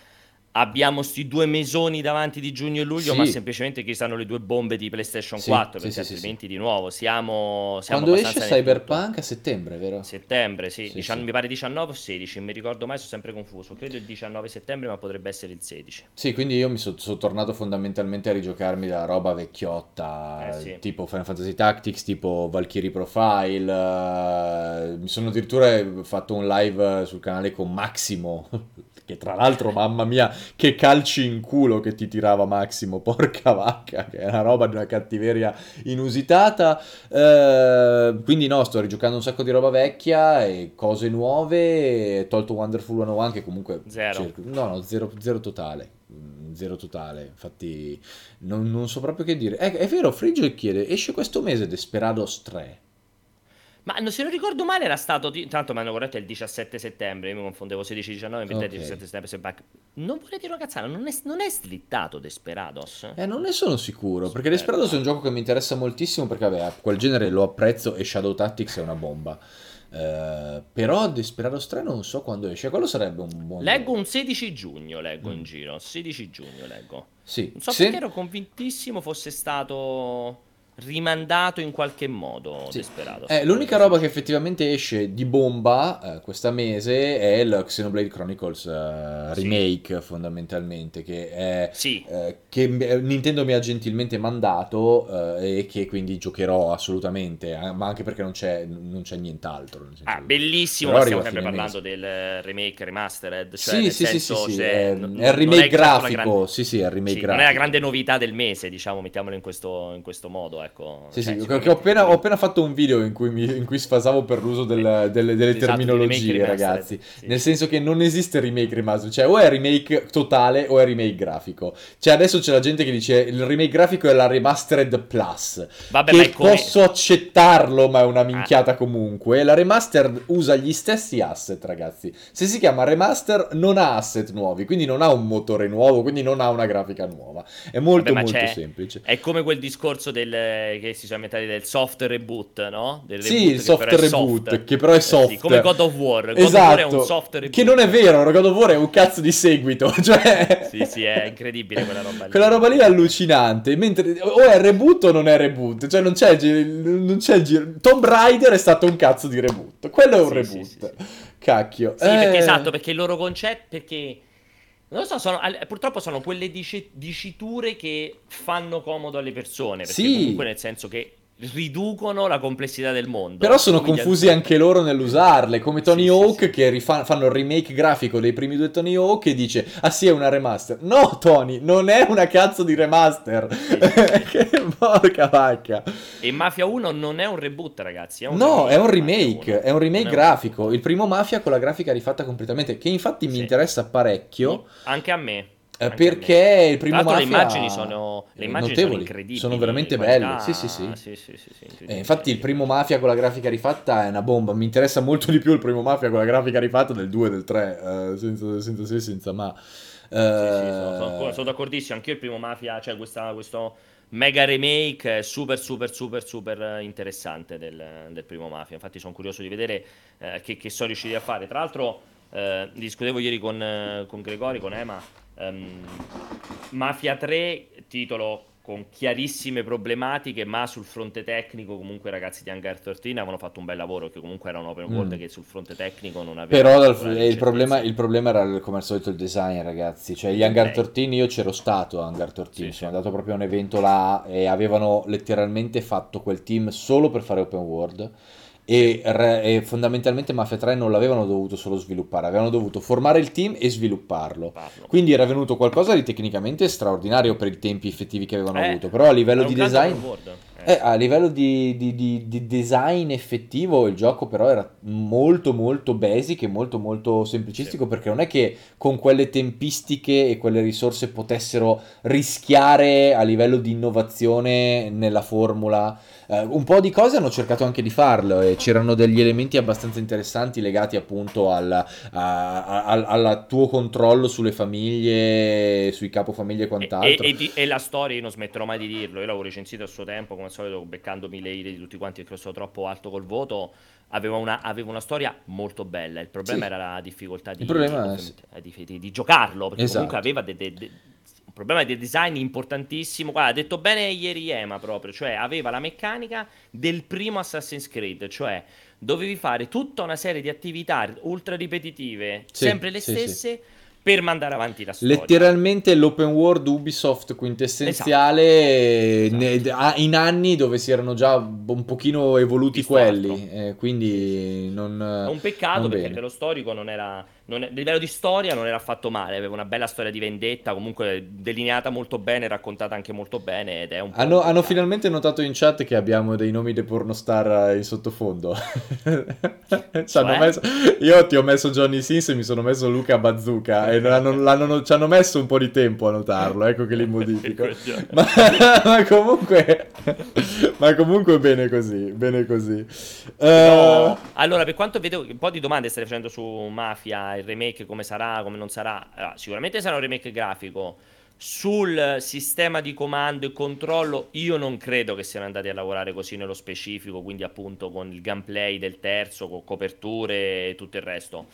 abbiamo sti due mesoni davanti di giugno e luglio, Sì. ma semplicemente che stanno le due bombe di PlayStation Sì, 4, sì, perché sì, altrimenti di nuovo siamo, siamo Quando esce Cyberpunk a settembre, vero? Settembre, sì, Dician- mi pare 19 o 16, non mi ricordo mai, sono sempre confuso. Credo il 19 settembre, ma potrebbe essere il 16. Sì, quindi io mi sono tornato fondamentalmente a rigiocarmi la roba vecchiotta, Eh, tipo Final Fantasy Tactics, tipo Valkyrie Profile. eh, mi sono addirittura fatto un live sul canale con Maximo, che tra l'altro, mamma mia, che calci in culo che ti tirava Massimo, [laughs] porca vacca, che è una roba di una cattiveria inusitata. Eh, quindi no, sto rigiocando un sacco di roba vecchia e cose nuove, tolto Wonderful 101 che comunque... Zero. Cerco, no, no, zero, zero totale mm, zero totale. Infatti, non, non, so proprio che dire. È, è vero, Frigio chiede: esce questo mese Desperados 3. Ma se non ricordo male era stato, tanto mi hanno corretto il 17 settembre, io mi confondevo 16-19, invece okay. 17 settembre Non vorrei dire una cazzata, non è, non è slittato Desperados? Eh, non ne sono sicuro, perché Desperados è un gioco che mi interessa moltissimo, perché vabbè, quel genere lo apprezzo e Shadow Tactics è una bomba. Uh, però Desperados 3 non so quando esce, quello sarebbe un buon... Leggo un 16 giugno, leggo mm. in giro, 16 giugno leggo. Sì. Non so Se... perché ero convintissimo fosse stato rimandato in qualche modo sì. Desperados. Eh, l'unica roba che effettivamente esce di bomba eh, questa mese è il Xenoblade Chronicles uh, remake sì. fondamentalmente che, è, sì. eh, che Nintendo mi ha gentilmente mandato eh, e che quindi giocherò assolutamente, eh, ma anche perché non c'è, non c'è nient'altro. Ah, bellissimo, ma stiamo sempre parlando mese. del remake remastered. Cioè sì, sì, senso, sì, sì, è, n- è, il remake grafico, grande... sì, sì, è il remake grafico. Non è la grande novità del mese, diciamo, mettiamolo in questo, in questo modo ecco. Sì, cioè, sì, ho appena, ho appena, fatto un video in cui, mi, in cui sfasavo per l'uso del, delle, delle esatto, terminologie, ragazzi. Sì. Nel senso che non esiste remake remaster, cioè o è remake totale o è remake grafico. Cioè adesso c'è la gente che dice il remake grafico è la remastered plus. Vabbè, che posso accettarlo, ma è una minchiata ah. comunque. La remastered usa gli stessi asset, ragazzi. Se si chiama remaster non ha asset nuovi, quindi non ha un motore nuovo, quindi non ha una grafica nuova. È molto Vabbè, molto semplice. È come quel discorso del che si sono inventati del soft reboot, no? Del sì, il soft reboot, soft. che però è soft. Eh sì, come God of War. God esatto. of War è un esatto. soft reboot. Che non è vero, God of War è un cazzo di seguito. [laughs] Cioè... sì, sì, è incredibile quella roba lì. Quella roba lì è allucinante. Mentre o è reboot o non è reboot. Cioè non c'è, non c'è il giro. Tomb Raider è stato un cazzo di reboot. Quello è un sì, reboot. Sì, Cacchio. Sì, eh... perché esatto, perché il loro concetto... Perché... Non lo so, sono, purtroppo sono quelle dici, diciture che fanno comodo alle persone. Perché sì. comunque nel senso che riducono la complessità del mondo. Però sono confusi anche loro nell'usarle, come Tony sì, Hawk sì, sì. che rifan- fanno il remake grafico dei primi due Tony Hawk e dice "Ah sì, è una remaster". No, Tony, non è una cazzo di remaster. [laughs] che porca vacca. E Mafia 1 non è un reboot, ragazzi, è un No, è un remake, è un remake grafico. Un... Il primo Mafia con la grafica rifatta completamente, che infatti mi interessa parecchio. Anche a me. Eh, perché il primo Mafia... le immagini sono, le immagini notevoli, sono incredibili. Sono veramente belle, sì sì sì. sì, sì, sì, sì eh, infatti il primo Mafia con la grafica rifatta è una bomba. Mi interessa molto di più il primo Mafia con la grafica rifatta del 2 e del 3, eh, senza, senza se, senza ma. Eh... Sì, sì, sono, sono, sono, d'accordissimo. Anch'io il primo Mafia, cioè questa, questo mega remake super super super super interessante del, del primo Mafia. Infatti sono curioso di vedere eh, che, che, sono riusciti a fare. Tra l'altro eh, discutevo ieri con, con Gregori, con Ema Um, Mafia 3, titolo con chiarissime problematiche, ma sul fronte tecnico comunque i ragazzi di Hangar 13 avevano fatto un bel lavoro, che comunque era un open world mm. che sul fronte tecnico non aveva... Però dal, il, problema, il, problema, era come al solito il design ragazzi, cioè gli Hangar 13 io c'ero stato a Hangar 13, sì, sono sì. andato proprio a un evento là e avevano letteralmente fatto quel team solo per fare open world e, e, fondamentalmente Mafia 3 non l'avevano dovuto solo sviluppare, avevano dovuto formare il team e svilupparlo. Parlo. Quindi era venuto qualcosa di tecnicamente straordinario per i tempi effettivi che avevano eh, avuto, però a livello di design... Eh. eh, a livello di, di, di, di, design effettivo il gioco però era molto molto basic e molto molto semplicistico sì. perché non è che con quelle tempistiche e quelle risorse potessero rischiare a livello di innovazione nella formula Uh, un po' di cose hanno cercato anche di farlo e c'erano degli elementi abbastanza interessanti legati appunto al, al tuo controllo sulle famiglie, sui capofamiglie e quant'altro. E, e, e, la storia, io non smetterò mai di dirlo, io l'avevo recensito a suo tempo, come al solito beccandomi le ire di tutti quanti perché sono troppo alto col voto. Aveva una, aveva una, storia molto bella. Il problema sì. era la difficoltà di, di, di, di, giocarlo, perché esatto. comunque aveva de, de, de, problema di design importantissimo. Guarda, ha detto bene ieri Ema proprio, cioè aveva la meccanica del primo Assassin's Creed, cioè dovevi fare tutta una serie di attività ultra ripetitive, sì, sempre le stesse. Sì per mandare avanti la storia. Letteralmente l'open world Ubisoft quintessenziale esatto. esatto. in anni dove si erano già un pochino evoluti Visto quelli, eh, quindi non... È un peccato perché lo storico non era non è, a livello di storia non era affatto male, aveva una bella storia di vendetta, comunque delineata molto bene, raccontata anche molto bene ed è un po'... Hanno, hanno finalmente notato in chat che abbiamo dei nomi dei pornostar in sottofondo. [laughs] cioè? messo... Io ti ho messo Johnny Sins e mi sono messo Luca Bazooka e l'hanno, l'hanno, ci hanno messo un po' di tempo a notarlo, ecco che li modifico. [laughs] ma, [laughs] ma, comunque... ma comunque bene così, bene così. No. Uh... Allora, per quanto vedo, un po' di domande stai facendo su Mafia il remake come sarà, come non sarà. Allora, sicuramente sarà un remake grafico. Sul sistema di comando e controllo, io non credo che siano andati a lavorare così nello specifico, quindi appunto con il gameplay del terzo, con coperture e tutto il resto.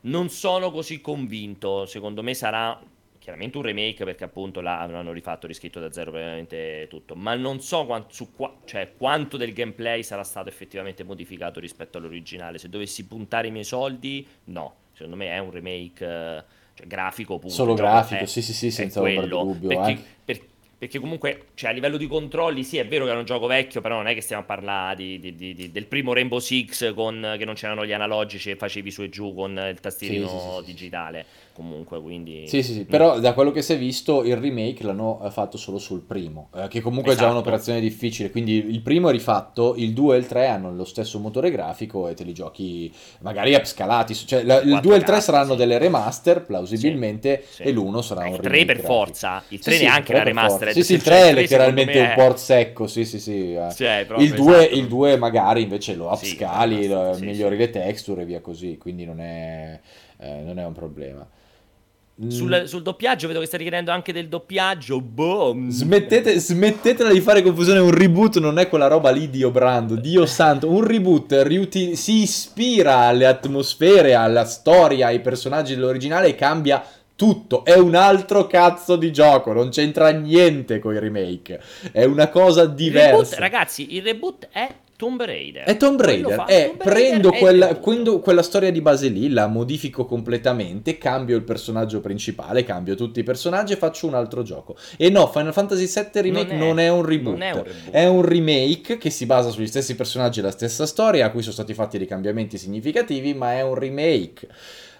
Non sono così convinto, secondo me sarà chiaramente un remake perché appunto là hanno rifatto, riscritto da zero praticamente tutto, ma non so quanto, qua, cioè, quanto del gameplay sarà stato effettivamente modificato rispetto all'originale. Se dovessi puntare i miei soldi, no secondo me è un remake eh, cioè, grafico puro. Solo grafico, è, sì, sì, sì, senza di dubbio. Perché, eh. per, perché comunque, cioè, a livello di controlli, sì, è vero che è un gioco vecchio, però non è che stiamo a parlare di, di, di, del primo Rainbow Six con, che non c'erano gli analogici e facevi su e giù con il tastierino sì, sì, digitale comunque, quindi... Sì, sì, sì, però da quello che si è visto il remake l'hanno eh, fatto solo sul primo, eh, che comunque esatto. è già esatto. un'operazione difficile, quindi il primo è rifatto, il 2 e il 3 hanno lo stesso motore grafico e te li giochi magari upscalati, cioè la, il 2 e il 3 saranno sì. delle remaster, plausibilmente, sì, sì. e l'1 sarà un remake. Il 3 per grafico. forza, il 3 neanche la remaster. Sì, sì, il 3 è letteralmente un port secco, sì, sì, sì. Eh. il, 2, esatto. il 2 magari invece lo upscali, migliori le texture e via così, quindi non è, eh, non è un problema. Sul, mm. sul, doppiaggio vedo che stai richiedendo anche del doppiaggio. Boh. Smettete, smettetela di fare confusione. Un reboot non è quella roba lì, Dio Brando. Dio santo. Un reboot riuti- si ispira alle atmosfere, alla storia, ai personaggi dell'originale e cambia tutto. È un altro cazzo di gioco. Non c'entra niente con i remake. È una cosa diversa. Il reboot, ragazzi, il reboot è Tomb Raider. È Tomb Raider. È, Tomb prendo Raider quella, quella, quella, storia di base lì, la modifico completamente, cambio il personaggio principale, cambio tutti i personaggi e faccio un altro gioco. E no, Final Fantasy VII Remake non è, non è un reboot. Non è un reboot. È un remake che si basa sugli stessi personaggi e la stessa storia, a cui sono stati fatti dei cambiamenti significativi, ma è un remake.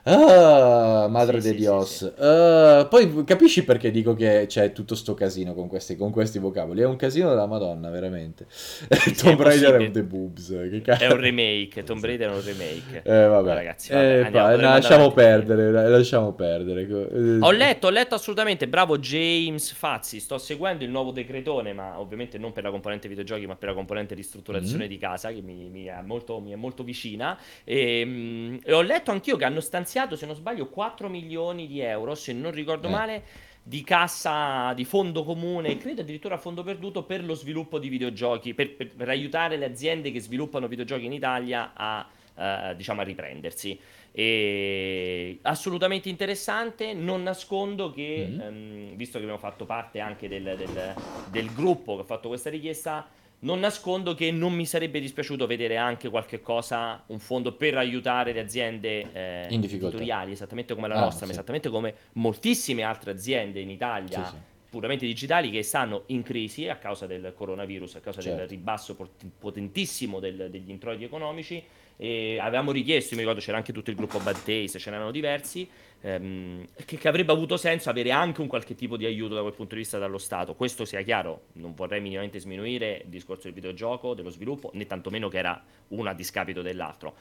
Ah, madre sì, di Dios. Sì, sì, uh, poi capisci perché dico che c'è tutto sto casino con questi, con questi vocaboli? È un casino della Madonna, veramente. [laughs] Tomb Raider è un The Boobs. È un remake. Tomb Raider è un remake. Eh, vabbè. Ragazzi, vabbè, eh, andiamo, pa, lasciamo perdere, lasciamo perdere. Eh, ho letto, ho letto assolutamente. Bravo James Fazzi. Sto seguendo il nuovo decretone, ma ovviamente non per la componente videogiochi, ma per la componente ristrutturazione mm-hmm. di casa, che mi, mi, è molto, mi, è molto, vicina. E, mh, e ho letto anch'io che hanno stanziato stanziato, se non sbaglio, 4 milioni di euro, se non ricordo eh. male, di cassa di fondo comune, credo addirittura a fondo perduto per lo sviluppo di videogiochi, per, per, per aiutare le aziende che sviluppano videogiochi in Italia a, uh, diciamo, a riprendersi. E assolutamente interessante. Non nascondo che, mm-hmm. um, visto che abbiamo fatto parte anche del, del, del gruppo che ha fatto questa richiesta, non nascondo che non mi sarebbe dispiaciuto vedere anche qualche cosa, un fondo per aiutare le aziende eh, editoriali, esattamente come la ah, nostra, sì. ma esattamente come moltissime altre aziende in Italia. Sì, sì. puramente digitali che stanno in crisi a causa del coronavirus, a causa certo. del ribasso potentissimo del, degli introiti economici. E avevamo richiesto, mi ricordo c'era anche tutto il gruppo Bad Taste, ce n'erano diversi, ehm, che, che, avrebbe avuto senso avere anche un qualche tipo di aiuto da quel punto di vista dallo Stato. Questo sia chiaro, non vorrei minimamente sminuire il discorso del videogioco, dello sviluppo, né tantomeno che era uno a discapito dell'altro.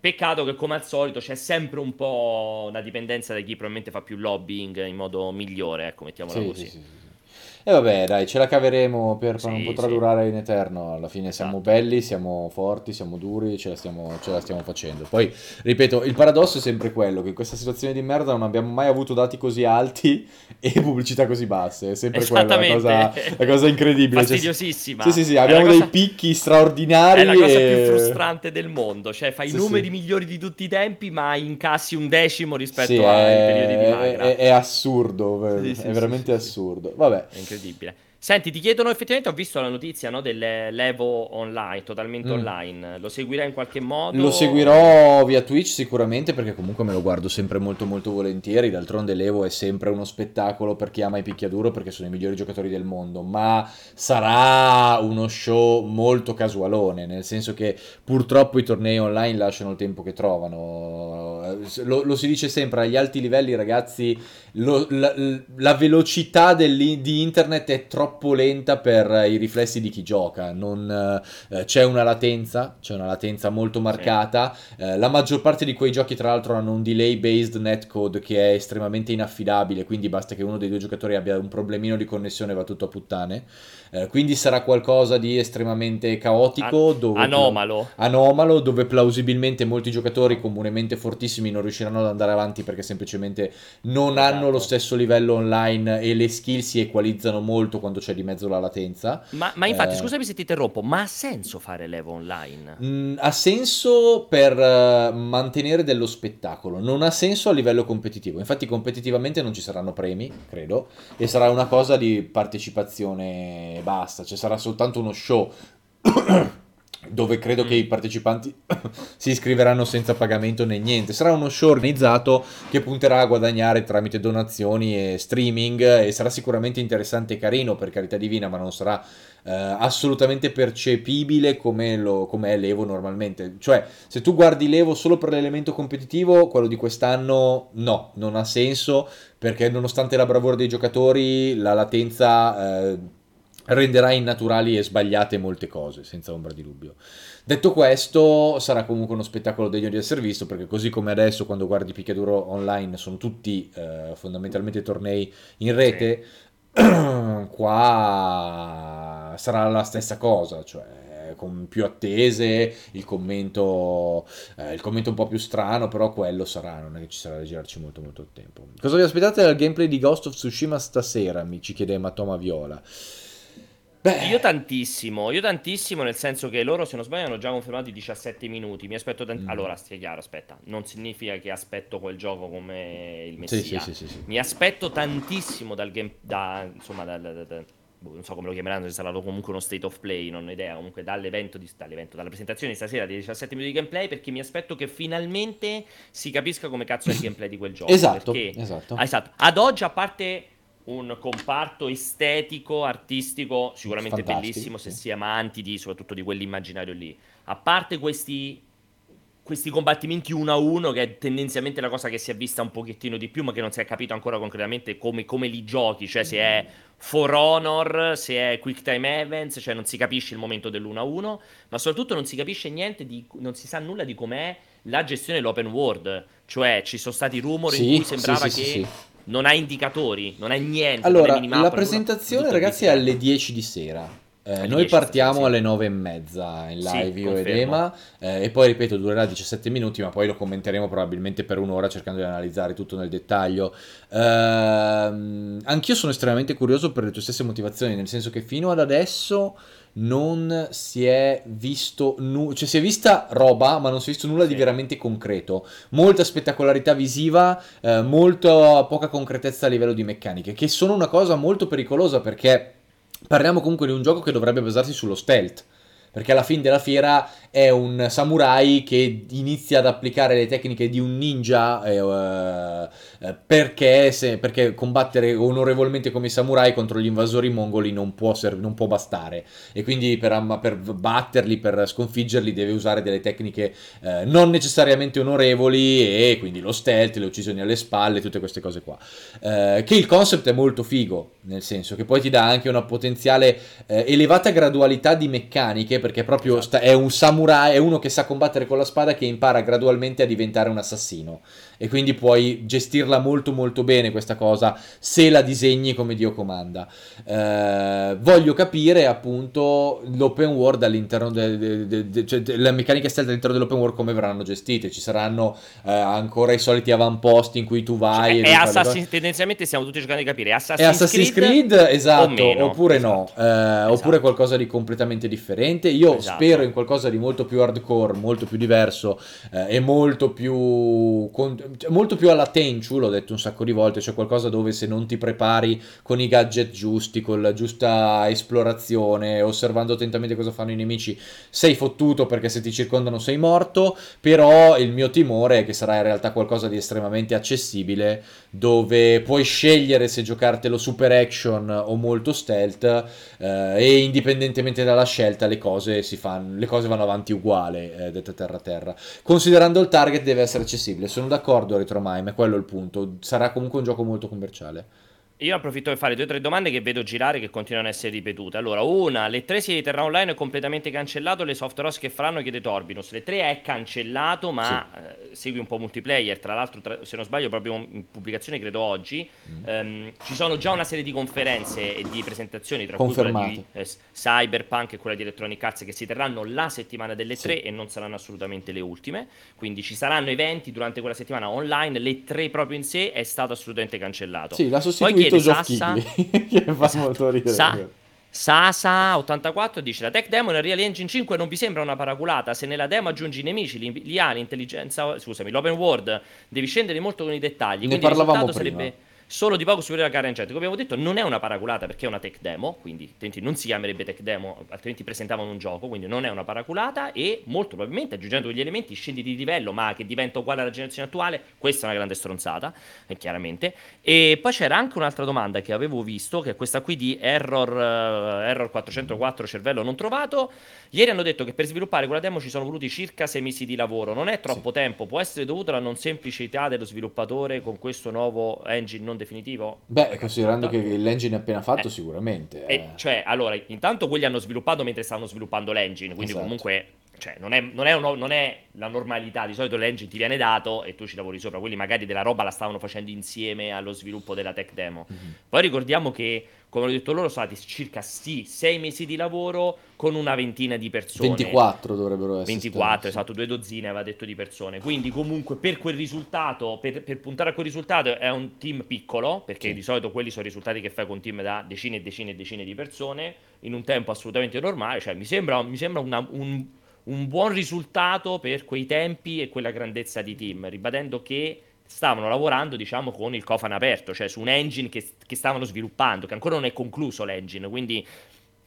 Peccato che come al solito c'è sempre un po' una dipendenza da chi probabilmente fa più lobbying in modo migliore, ecco, mettiamola sì, così. Sì, sì. E vabbè, dai, ce la caveremo per sì, non potrà sì. durare in eterno. Alla fine siamo esatto. belli, siamo forti, siamo duri, ce la, stiamo, ce la stiamo facendo. Poi, ripeto, il paradosso è sempre quello che in questa situazione di merda non abbiamo mai avuto dati così alti [laughs] e pubblicità così basse. È sempre quella la cosa, la cosa incredibile. Cioè, Fastidiosissima. Sì, sì, sì, abbiamo dei cosa... picchi straordinari. È la cosa e... più frustrante del mondo. Cioè, fai i sì, numeri migliori di tutti i tempi, ma incassi un decimo rispetto ai è... periodi di magra. È, è assurdo, è veramente assurdo. Vabbè. È incredibile. Senti, ti chiedono effettivamente, ho visto la notizia no, dell'Evo online, totalmente mm. online, lo seguirai in qualche modo? Lo seguirò via Twitch sicuramente perché comunque me lo guardo sempre molto molto volentieri, d'altronde l'Evo è sempre uno spettacolo per chi ama i picchiaduro perché sono i migliori giocatori del mondo, ma sarà uno show molto casualone, nel senso che purtroppo i tornei online lasciano il tempo che trovano, lo, lo si dice sempre, agli alti livelli ragazzi lo, la, la, velocità di internet è troppo lenta per i riflessi di chi gioca. Non, eh, c'è una latenza, c'è una latenza molto marcata. Sì. Eh, la maggior parte di quei giochi, tra l'altro, hanno un delay based netcode che è estremamente inaffidabile. Quindi basta che uno dei due giocatori abbia un problemino di connessione e va tutto a puttane. Eh, quindi sarà qualcosa di estremamente caotico, dove anomalo. anomalo, dove plausibilmente molti giocatori comunemente fortissimi non riusciranno ad andare avanti perché semplicemente non esatto. hanno lo stesso livello online e le skill si equalizzano molto quando c'è di mezzo la latenza. Ma, ma infatti, eh, scusami se ti interrompo, ma ha senso fare l'Evo online? Mh, mm, ha senso per uh, mantenere dello spettacolo, non ha senso a livello competitivo. Infatti competitivamente non ci saranno premi, credo, e sarà una cosa di partecipazione e basta, ci sarà soltanto uno show [coughs] dove credo che i mm. partecipanti [coughs] si iscriveranno senza pagamento né niente. Sarà uno show organizzato che punterà a guadagnare tramite donazioni e streaming e sarà sicuramente interessante e carino per carità divina, ma non sarà eh, assolutamente percepibile come, lo, come è l'Evo normalmente. Cioè, se tu guardi l'Evo solo per l'elemento competitivo, quello di quest'anno no, non ha senso perché nonostante la bravura dei giocatori, la latenza... Eh, renderà innaturali e sbagliate molte cose, senza ombra di dubbio. Detto questo, sarà comunque uno spettacolo degno di essere visto, perché così come adesso quando guardi picchiaduro online sono tutti eh, fondamentalmente tornei in rete, [clears throat] qua sarà la stessa cosa, cioè con più attese, il commento, eh, il commento un po' più strano, però quello sarà, non è che ci sarà da girarci molto molto tempo. Cosa vi aspettate dal gameplay di Ghost of Tsushima stasera? Mi ci chiede Matoma Viola. Beh. Io tantissimo, io tantissimo, nel senso che loro, se non sbaglio, hanno già confermato i 17 minuti. Mi aspetto tant- mm. Allora, stia chiaro, aspetta, non significa che aspetto quel gioco come il Messia. Sì, sì, sì, Mi aspetto tantissimo dal game, da, insomma, dal, dal, dal, boh, non so come lo chiameranno, se sarà comunque uno state of play, non ho idea, comunque dall'evento, di, dall'evento, dalla presentazione di stasera dei 17 minuti di gameplay, perché mi aspetto che finalmente si capisca come cazzo è il gameplay di quel gioco. esatto, perché, esatto. esatto. Ad oggi, a parte un comparto estetico, artistico, sicuramente Fantastico, bellissimo se si è amanti di, soprattutto di quell'immaginario lì. A parte questi, questi combattimenti uno a uno, che è tendenzialmente la cosa che si è vista un pochettino di più, ma che non si è capito ancora concretamente come, come li giochi, cioè se è For Honor, se è Quick Time Events, cioè non si capisce il momento dell'uno a uno, ma soprattutto non si capisce niente di, non si sa nulla di com'è la gestione dell'open world, cioè ci sono stati rumori sì, in cui sembrava sì, sì, che non ha indicatori, non ha niente. Allora, la presentazione, ragazzi, è alle 10 di sera. Eh, noi partiamo alle 9 e mezza in live sì, io ed Ema eh, e poi ripeto durerà 17 minuti ma poi lo commenteremo probabilmente per un'ora cercando di analizzare tutto nel dettaglio eh, anch'io sono estremamente curioso per le tue stesse motivazioni nel senso che fino ad adesso non si è visto nulla, cioè si è vista roba, ma non si è visto nulla di veramente concreto. Molta spettacolarità visiva, eh, molta poca concretezza a livello di meccaniche, che sono una cosa molto pericolosa perché parliamo comunque di un gioco che dovrebbe basarsi sullo stealth perché alla fine della fiera è un samurai che inizia ad applicare le tecniche di un ninja eh, eh, perché, se, perché, combattere onorevolmente come samurai contro gli invasori mongoli non può, ser- non può bastare e quindi per, per, batterli, per sconfiggerli deve usare delle tecniche eh, non necessariamente onorevoli e quindi lo stealth, le uccisioni alle spalle, tutte queste cose qua. Eh, che il concept è molto figo, nel senso che poi ti dà anche una potenziale eh, elevata gradualità di meccaniche perché proprio esatto. sta- è un samurai, è uno che sa combattere con la spada che impara gradualmente a diventare un assassino e quindi puoi gestirla molto molto bene questa cosa se la disegni come Dio comanda. Eh, voglio capire appunto l'open world all'interno de, de, de, cioè le meccaniche stealth all'interno dell'open world come verranno gestite. Ci saranno eh, ancora i soliti avamposti in cui tu vai. Cioè, è Assassin, tendenzialmente stiamo tutti cercando di capire Assassin's, è Assassin's Creed, Creed esatto, oppure esatto. no, eh, esatto. oppure qualcosa di completamente differente. Io esatto. spero in qualcosa di molto molto più hardcore, molto più diverso eh, e molto più, con, molto più alla Tenchu, l'ho detto un sacco di volte, cioè qualcosa dove se non ti prepari con i gadget giusti, con la giusta esplorazione, osservando attentamente cosa fanno i nemici, sei fottuto perché se ti circondano sei morto, però il mio timore è che sarà in realtà qualcosa di estremamente accessibile dove puoi scegliere se giocartelo super action o molto stealth eh, e indipendentemente dalla scelta le cose, fanno, le cose vanno avanti uguale, eh, detta terra terra. Considerando il target deve essere accessibile, sono d'accordo Retromime, è quello il punto, sarà comunque un gioco molto commerciale. Io approfitto per fare due o tre domande che vedo girare che continuano a essere ripetute. Allora, una, le tre si terrà online è completamente cancellato, le soft ross che faranno chiede Torbinus. Le tre è cancellato, ma sì. eh, segui un po' multiplayer, tra l'altro, tra, se non sbaglio, proprio in pubblicazione credo oggi. Mm. Um, ci sono già una serie di conferenze e di presentazioni, tra cui quella di eh, Cyberpunk e quella di Electronic Arts che si terranno la settimana delle sì. tre e non saranno assolutamente le ultime. Quindi ci saranno eventi durante quella settimana online, le tre proprio in sé è stato assolutamente cancellato. Sì, la sostituzione chiede Sassa [laughs] che fa esatto. molto ridere. Sa- Sasa84 dice la tech demo nel Real Engine 5 non vi sembra una paraculata se nella demo aggiungi i nemici, gli ali, l'intelligenza, scusami, l'open world devi scendere molto con i dettagli, ne quindi risultato prima. sarebbe solo di poco superiore alla gara in Come abbiamo detto, non è una paraculata perché è una tech demo, quindi non si chiamerebbe tech demo, altrimenti presentavano un gioco, quindi non è una paraculata e molto probabilmente aggiungendo quegli elementi scendi di livello, ma che diventa uguale alla generazione attuale, questa è una grande stronzata, eh, chiaramente. E poi c'era anche un'altra domanda che avevo visto, che è questa qui di Error, uh, error 404 cervello non trovato. Ieri hanno detto che per sviluppare quella demo ci sono voluti circa sei mesi di lavoro, non è troppo sì. tempo, può essere dovuto alla non semplicità dello sviluppatore con questo nuovo engine non definitivo? Beh, considerando che l'engine è appena fatto, eh. sicuramente. Eh. Eh, cioè, allora, intanto quelli hanno sviluppato mentre stavano sviluppando l'engine, quindi esatto. comunque cioè, non, è, non, è uno, non, è, la normalità, di solito l'engine ti viene dato e tu ci lavori sopra, quelli magari della roba la stavano facendo insieme allo sviluppo della tech demo. Mm-hmm. Poi ricordiamo che, come ho detto loro, sono stati circa sì, sei mesi di lavoro con una ventina di persone. 24 dovrebbero essere. 24, stati, esatto, due dozzine aveva detto di persone. Quindi comunque per quel risultato, per, per puntare a quel risultato è un team piccolo, perché sì. di solito quelli sono risultati che fai con team da decine e decine e decine di persone in un tempo assolutamente normale. Cioè mi sembra, mi sembra una, un un buon risultato per quei tempi e quella grandezza di team, ribadendo che stavano lavorando, diciamo, con il cofano aperto, cioè su un engine che, che stavano sviluppando, che ancora non è concluso l'engine, quindi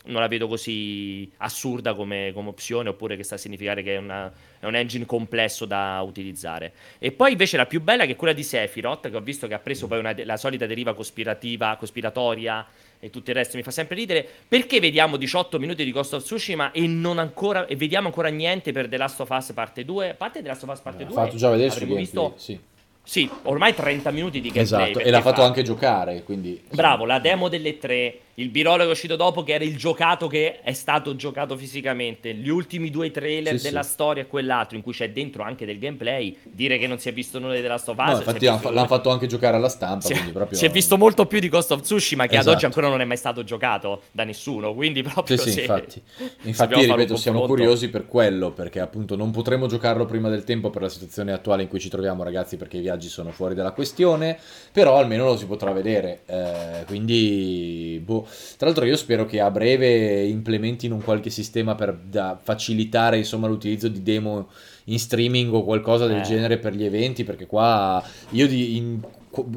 non la vedo così assurda come, come, opzione, oppure che sta a significare che è, una, è, un engine complesso da utilizzare. E poi invece la più bella che è quella di Sephiroth, che ho visto che ha preso poi una, la solita deriva cospirativa, cospiratoria e tutto il resto mi fa sempre ridere. Perché vediamo 18 minuti di Ghost of Tsushima e, non ancora, e vediamo ancora niente per The Last of Us parte 2? A parte The Last of Us parte 2, ha fatto già vedere su visto... sì. Sì, ormai 30 minuti di gameplay. Esatto, e l'ha fatto fa... anche giocare, quindi... Bravo, la demo delle tre il birolo che è uscito dopo che era il giocato che è stato giocato fisicamente gli ultimi due trailer sì, della sì. storia e quell'altro in cui c'è dentro anche del gameplay dire che non si è visto nulla Last of Us no, infatti l'hanno come... fatto anche giocare alla stampa si, proprio... si, è visto molto più di Ghost of Tsushima che esatto. ad oggi ancora non è mai stato giocato da nessuno quindi proprio sì, sì infatti, [laughs] infatti ripeto siamo curiosi per quello perché appunto non potremo giocarlo prima del tempo per la situazione attuale in cui ci troviamo ragazzi perché i viaggi sono fuori dalla questione però almeno lo si potrà vedere eh, quindi boh. Tra l'altro io spero che a breve implementino un qualche sistema per facilitare insomma, l'utilizzo di demo in streaming o qualcosa del eh. genere per gli eventi, perché qua io di, in,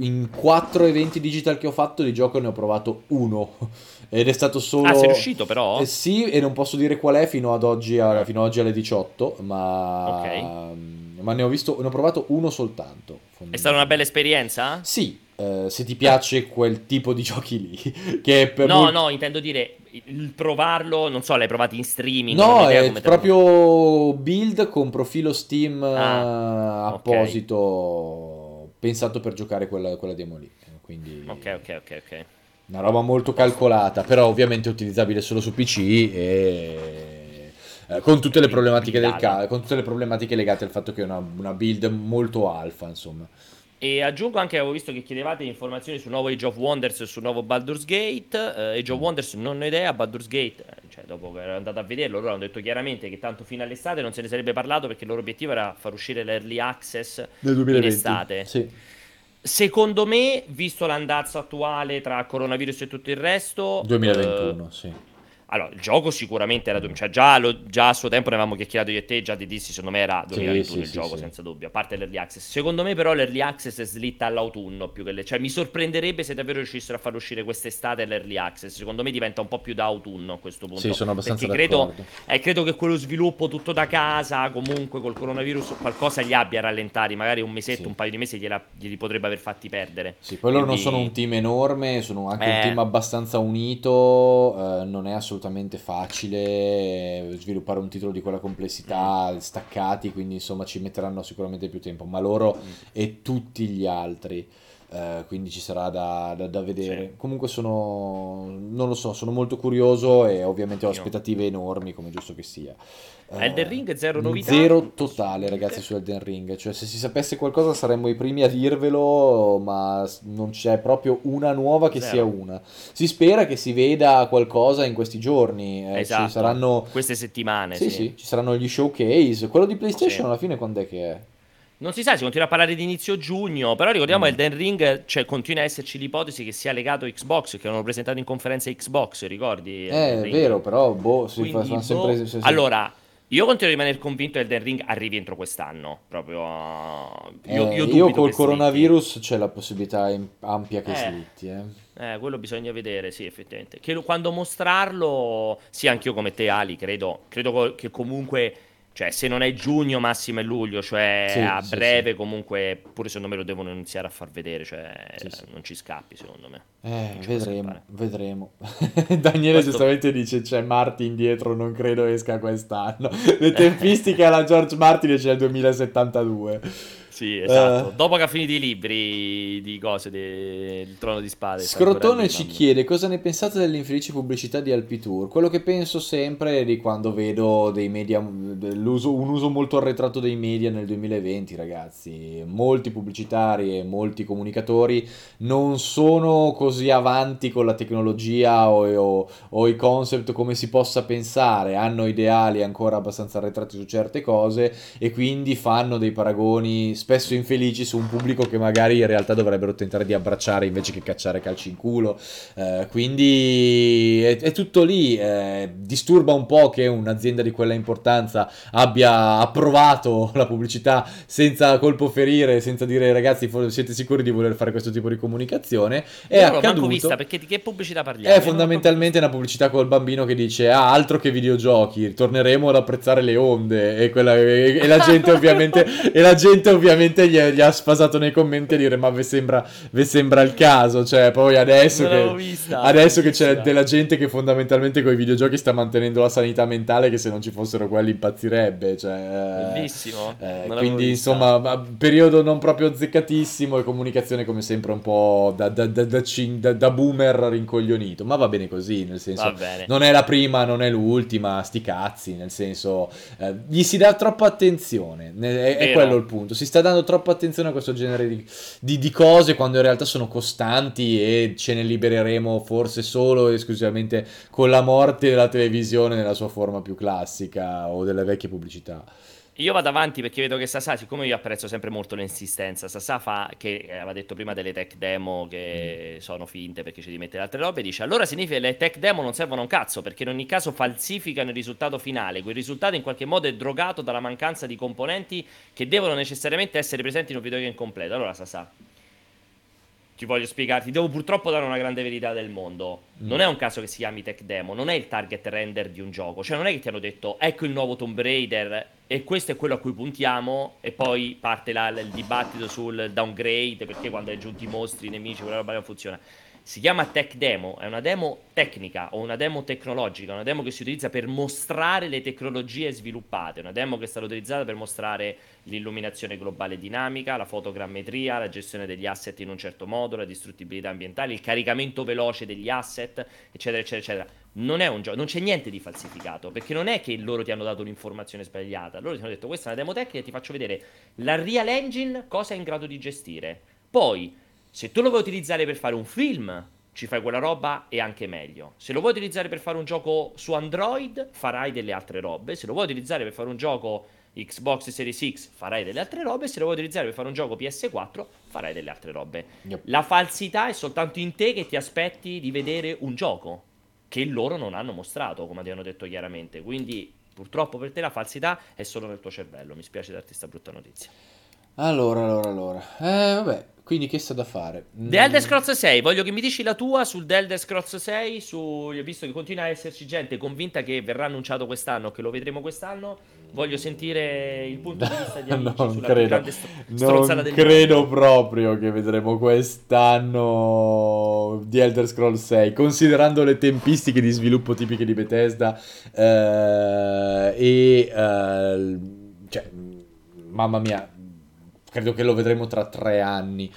in quattro eventi digital che ho fatto di gioco ne ho provato uno [laughs] ed è stato solo... Ah, sei riuscito però? Eh, sì, e non posso dire qual è fino ad oggi, a, fino ad oggi alle 18, ma... Okay. Ma ne ho, visto, ne ho provato uno soltanto. È stata una bella esperienza? Sì, eh, se ti piace quel tipo di [laughs] giochi lì. Che per no, molti... no, intendo dire il provarlo, non so, l'hai provato in streaming? No, è proprio build con profilo Steam ah, apposito, okay. pensato per giocare quella, quella demo lì. Quindi... Ok, ok, ok, ok. Una roba molto calcolata, però ovviamente utilizzabile solo su PC e eh, con, tutte le problematiche del ca- con tutte le problematiche legate al fatto che è una, una build molto alfa, insomma. E aggiungo anche, avevo visto che chiedevate informazioni sul nuovo Age of Wonders e sul nuovo Baldur's Gate. Uh, Age of Wonders non ho idea, Baldur's Gate, eh, cioè dopo che ero andato a vederlo, loro hanno detto chiaramente che tanto fino all'estate non se ne sarebbe parlato perché il loro obiettivo era far uscire l'early access Nel 2020, in estate. Sì. Secondo me, visto l'andazzo attuale tra coronavirus e tutto il resto... 2021, uh, sì Allora, il gioco sicuramente era... Cioè, già, lo, già, a suo tempo ne avevamo chiacchierato io e te, già ti dissi, secondo me era 2021 sì, il sì, gioco, sì, senza dubbio, a parte l'early access. Secondo me però l'early access è slitta all'autunno più che le... Cioè, mi sorprenderebbe se davvero riuscissero a far uscire quest'estate l'early access. Secondo me diventa un po' più da autunno a questo punto. Sì, sono abbastanza Perché credo, eh, credo che quello sviluppo tutto da casa, comunque col coronavirus, qualcosa gli abbia rallentati. Magari un mesetto, un paio di mesi gliela, glieli potrebbe aver fatti perdere. Sì, poi loro Quindi... non sono un team enorme, sono anche eh... un team abbastanza unito, eh, non è assolutamente facile facile sviluppare un titolo di quella complessità, mm. staccati, quindi insomma ci metteranno sicuramente più tempo, ma loro mm. e tutti gli altri. Uh, quindi ci sarà da, da, da vedere. Sì. Comunque sono, non lo so, sono molto curioso e ovviamente ho aspettative enormi, come giusto che sia. Elden Ring zero novità. Zero totale, ragazzi, su Elden Ring. Cioè, se si sapesse qualcosa saremmo i primi a dirvelo, ma non c'è proprio una nuova che zero. sia una. Si spera che si veda qualcosa in questi giorni. Eh, esatto. saranno... Queste settimane. Sì, sì, sì, ci saranno gli showcase. Quello di PlayStation sì. alla fine quando è che è? Non si sa, si continua a parlare di inizio giugno, però ricordiamo mm. Elden Ring, cioè continua a esserci l'ipotesi che sia legato a Xbox, che l'hanno presentato in conferenza Xbox, ricordi? Eh, è vero, però boh, si Quindi, fa, boh... sempre... Se, se... Allora, io continuo a rimanere convinto che Elden Ring arrivi entro quest'anno. Proprio. Io, io, io col coronavirus slitti. c'è la possibilità ampia che eh, slitti. Eh. eh. quello bisogna vedere, sì, effettivamente. Che quando mostrarlo, sì, anch'io come te, Ali, credo, credo che comunque cioè, se non è giugno, massimo è luglio, cioè sì, a sì, breve sì. comunque, pure secondo me lo devono iniziare a far vedere, cioè non ci scappi secondo me. Eh, vedremo, vedremo. [laughs] Daniele Questo... giustamente dice c'è Martin dietro, non credo esca quest'anno. [laughs] Le tempistiche alla George Martin c'è il 2072. Sì, esatto. Uh, Dopo che ha finito i libri di cose del trono di spade. Scrotone ci chiede cosa ne pensate delle infelici pubblicità di Alpitour. Quello che penso sempre è di quando vedo dei media, un uso molto arretrato dei media nel 2020, ragazzi. Molti pubblicitari e molti comunicatori non sono così avanti con la tecnologia o, o, o i concept come si possa pensare. Hanno ideali ancora abbastanza arretrati su certe cose e quindi fanno dei paragoni spesso infelici su un pubblico che magari in realtà dovrebbero tentare di abbracciare invece che cacciare calci in culo. Eh, quindi è, è, tutto lì. Eh, disturba un po' che un'azienda di quella importanza abbia approvato [laughs] la pubblicità senza colpo ferire, senza dire ragazzi siete sicuri di voler fare questo tipo di comunicazione. È Io accaduto. Vista perché di che pubblicità parliamo? È fondamentalmente una pubblicità col bambino che dice ah altro che videogiochi, torneremo ad apprezzare le onde e, quella, e, e la gente ovviamente e la gente ovviamente ovviamente gli, gli, ha spasato nei commenti a dire ma vi sembra, sembra il caso, cioè poi adesso, che, vista, adesso che, c'è della gente che fondamentalmente con i videogiochi sta mantenendo la sanità mentale che se non ci fossero quelli impazzirebbe, cioè, Bellissimo. Eh, quindi insomma periodo non proprio azzeccatissimo e comunicazione come sempre un po' da, da, da, da boomer rincoglionito, ma va bene così, nel senso non è la prima, non è l'ultima, sti cazzi, nel senso eh, gli si dà troppa attenzione, è, è quello il punto, si sta dando troppa attenzione a questo genere di, di, di, cose quando in realtà sono costanti e ce ne libereremo forse solo e esclusivamente con la morte della televisione nella sua forma più classica o delle vecchie pubblicità. Io vado avanti perché vedo che Sasà, siccome io apprezzo sempre molto l'insistenza, Sasà fa, che aveva detto prima delle tech demo che mm. sono finte perché ci devi mettere altre robe, dice allora significa che le tech demo non servono un cazzo perché in ogni caso falsificano il risultato finale, quel risultato in qualche modo è drogato dalla mancanza di componenti che devono necessariamente essere presenti in un videogame completo. Allora Sasà, ti voglio spiegarti, devo purtroppo dare una grande verità del mondo. Mm. Non è un caso che si chiami tech demo, non è il target render di un gioco. Cioè, non è che ti hanno detto ecco il nuovo Tomb Raider e questo è quello a cui puntiamo. E poi parte la, il dibattito sul downgrade perché quando hai aggiunti i mostri, i nemici, quella roba non funziona. Si chiama tech demo, è una demo tecnica o una demo tecnologica, una demo che si utilizza per mostrare le tecnologie sviluppate, una demo che è stata utilizzata per mostrare l'illuminazione globale dinamica, la fotogrammetria, la gestione degli asset in un certo modo, la distruttibilità ambientale, il caricamento veloce degli asset, eccetera, eccetera, eccetera. Non è un gioco, non c'è niente di falsificato, perché non è che loro ti hanno dato un'informazione sbagliata, loro ti hanno detto questa è una demo tecnica e ti faccio vedere la Real Engine cosa è in grado di gestire. Poi se tu lo vuoi utilizzare per fare un film, ci fai quella roba e anche meglio. Se lo vuoi utilizzare per fare un gioco su Android, farai delle altre robe. Se lo vuoi utilizzare per fare un gioco Xbox Series X, farai delle altre robe. Se lo vuoi utilizzare per fare un gioco PS4, farai delle altre robe. Yep. La falsità è soltanto in te che ti aspetti di vedere un gioco che loro non hanno mostrato, come ti hanno detto chiaramente. Quindi purtroppo per te la falsità è solo nel tuo cervello. Mi spiace darti questa brutta notizia. Allora, allora, allora. Eh, vabbè, quindi che sta da fare? The Elder Scrolls 6, voglio che mi dici la tua sul The Elder Scrolls 6, su... visto che continua a esserci gente convinta che verrà annunciato quest'anno, che lo vedremo quest'anno, voglio sentire il punto di vista di [laughs] amici non sulla credo, grande st- stronzata non del credo mondo. proprio che vedremo quest'anno di Elder Scrolls 6, considerando le tempistiche di sviluppo tipiche di Bethesda eh, e eh, cioè, mamma mia, credo che lo vedremo tra tre anni.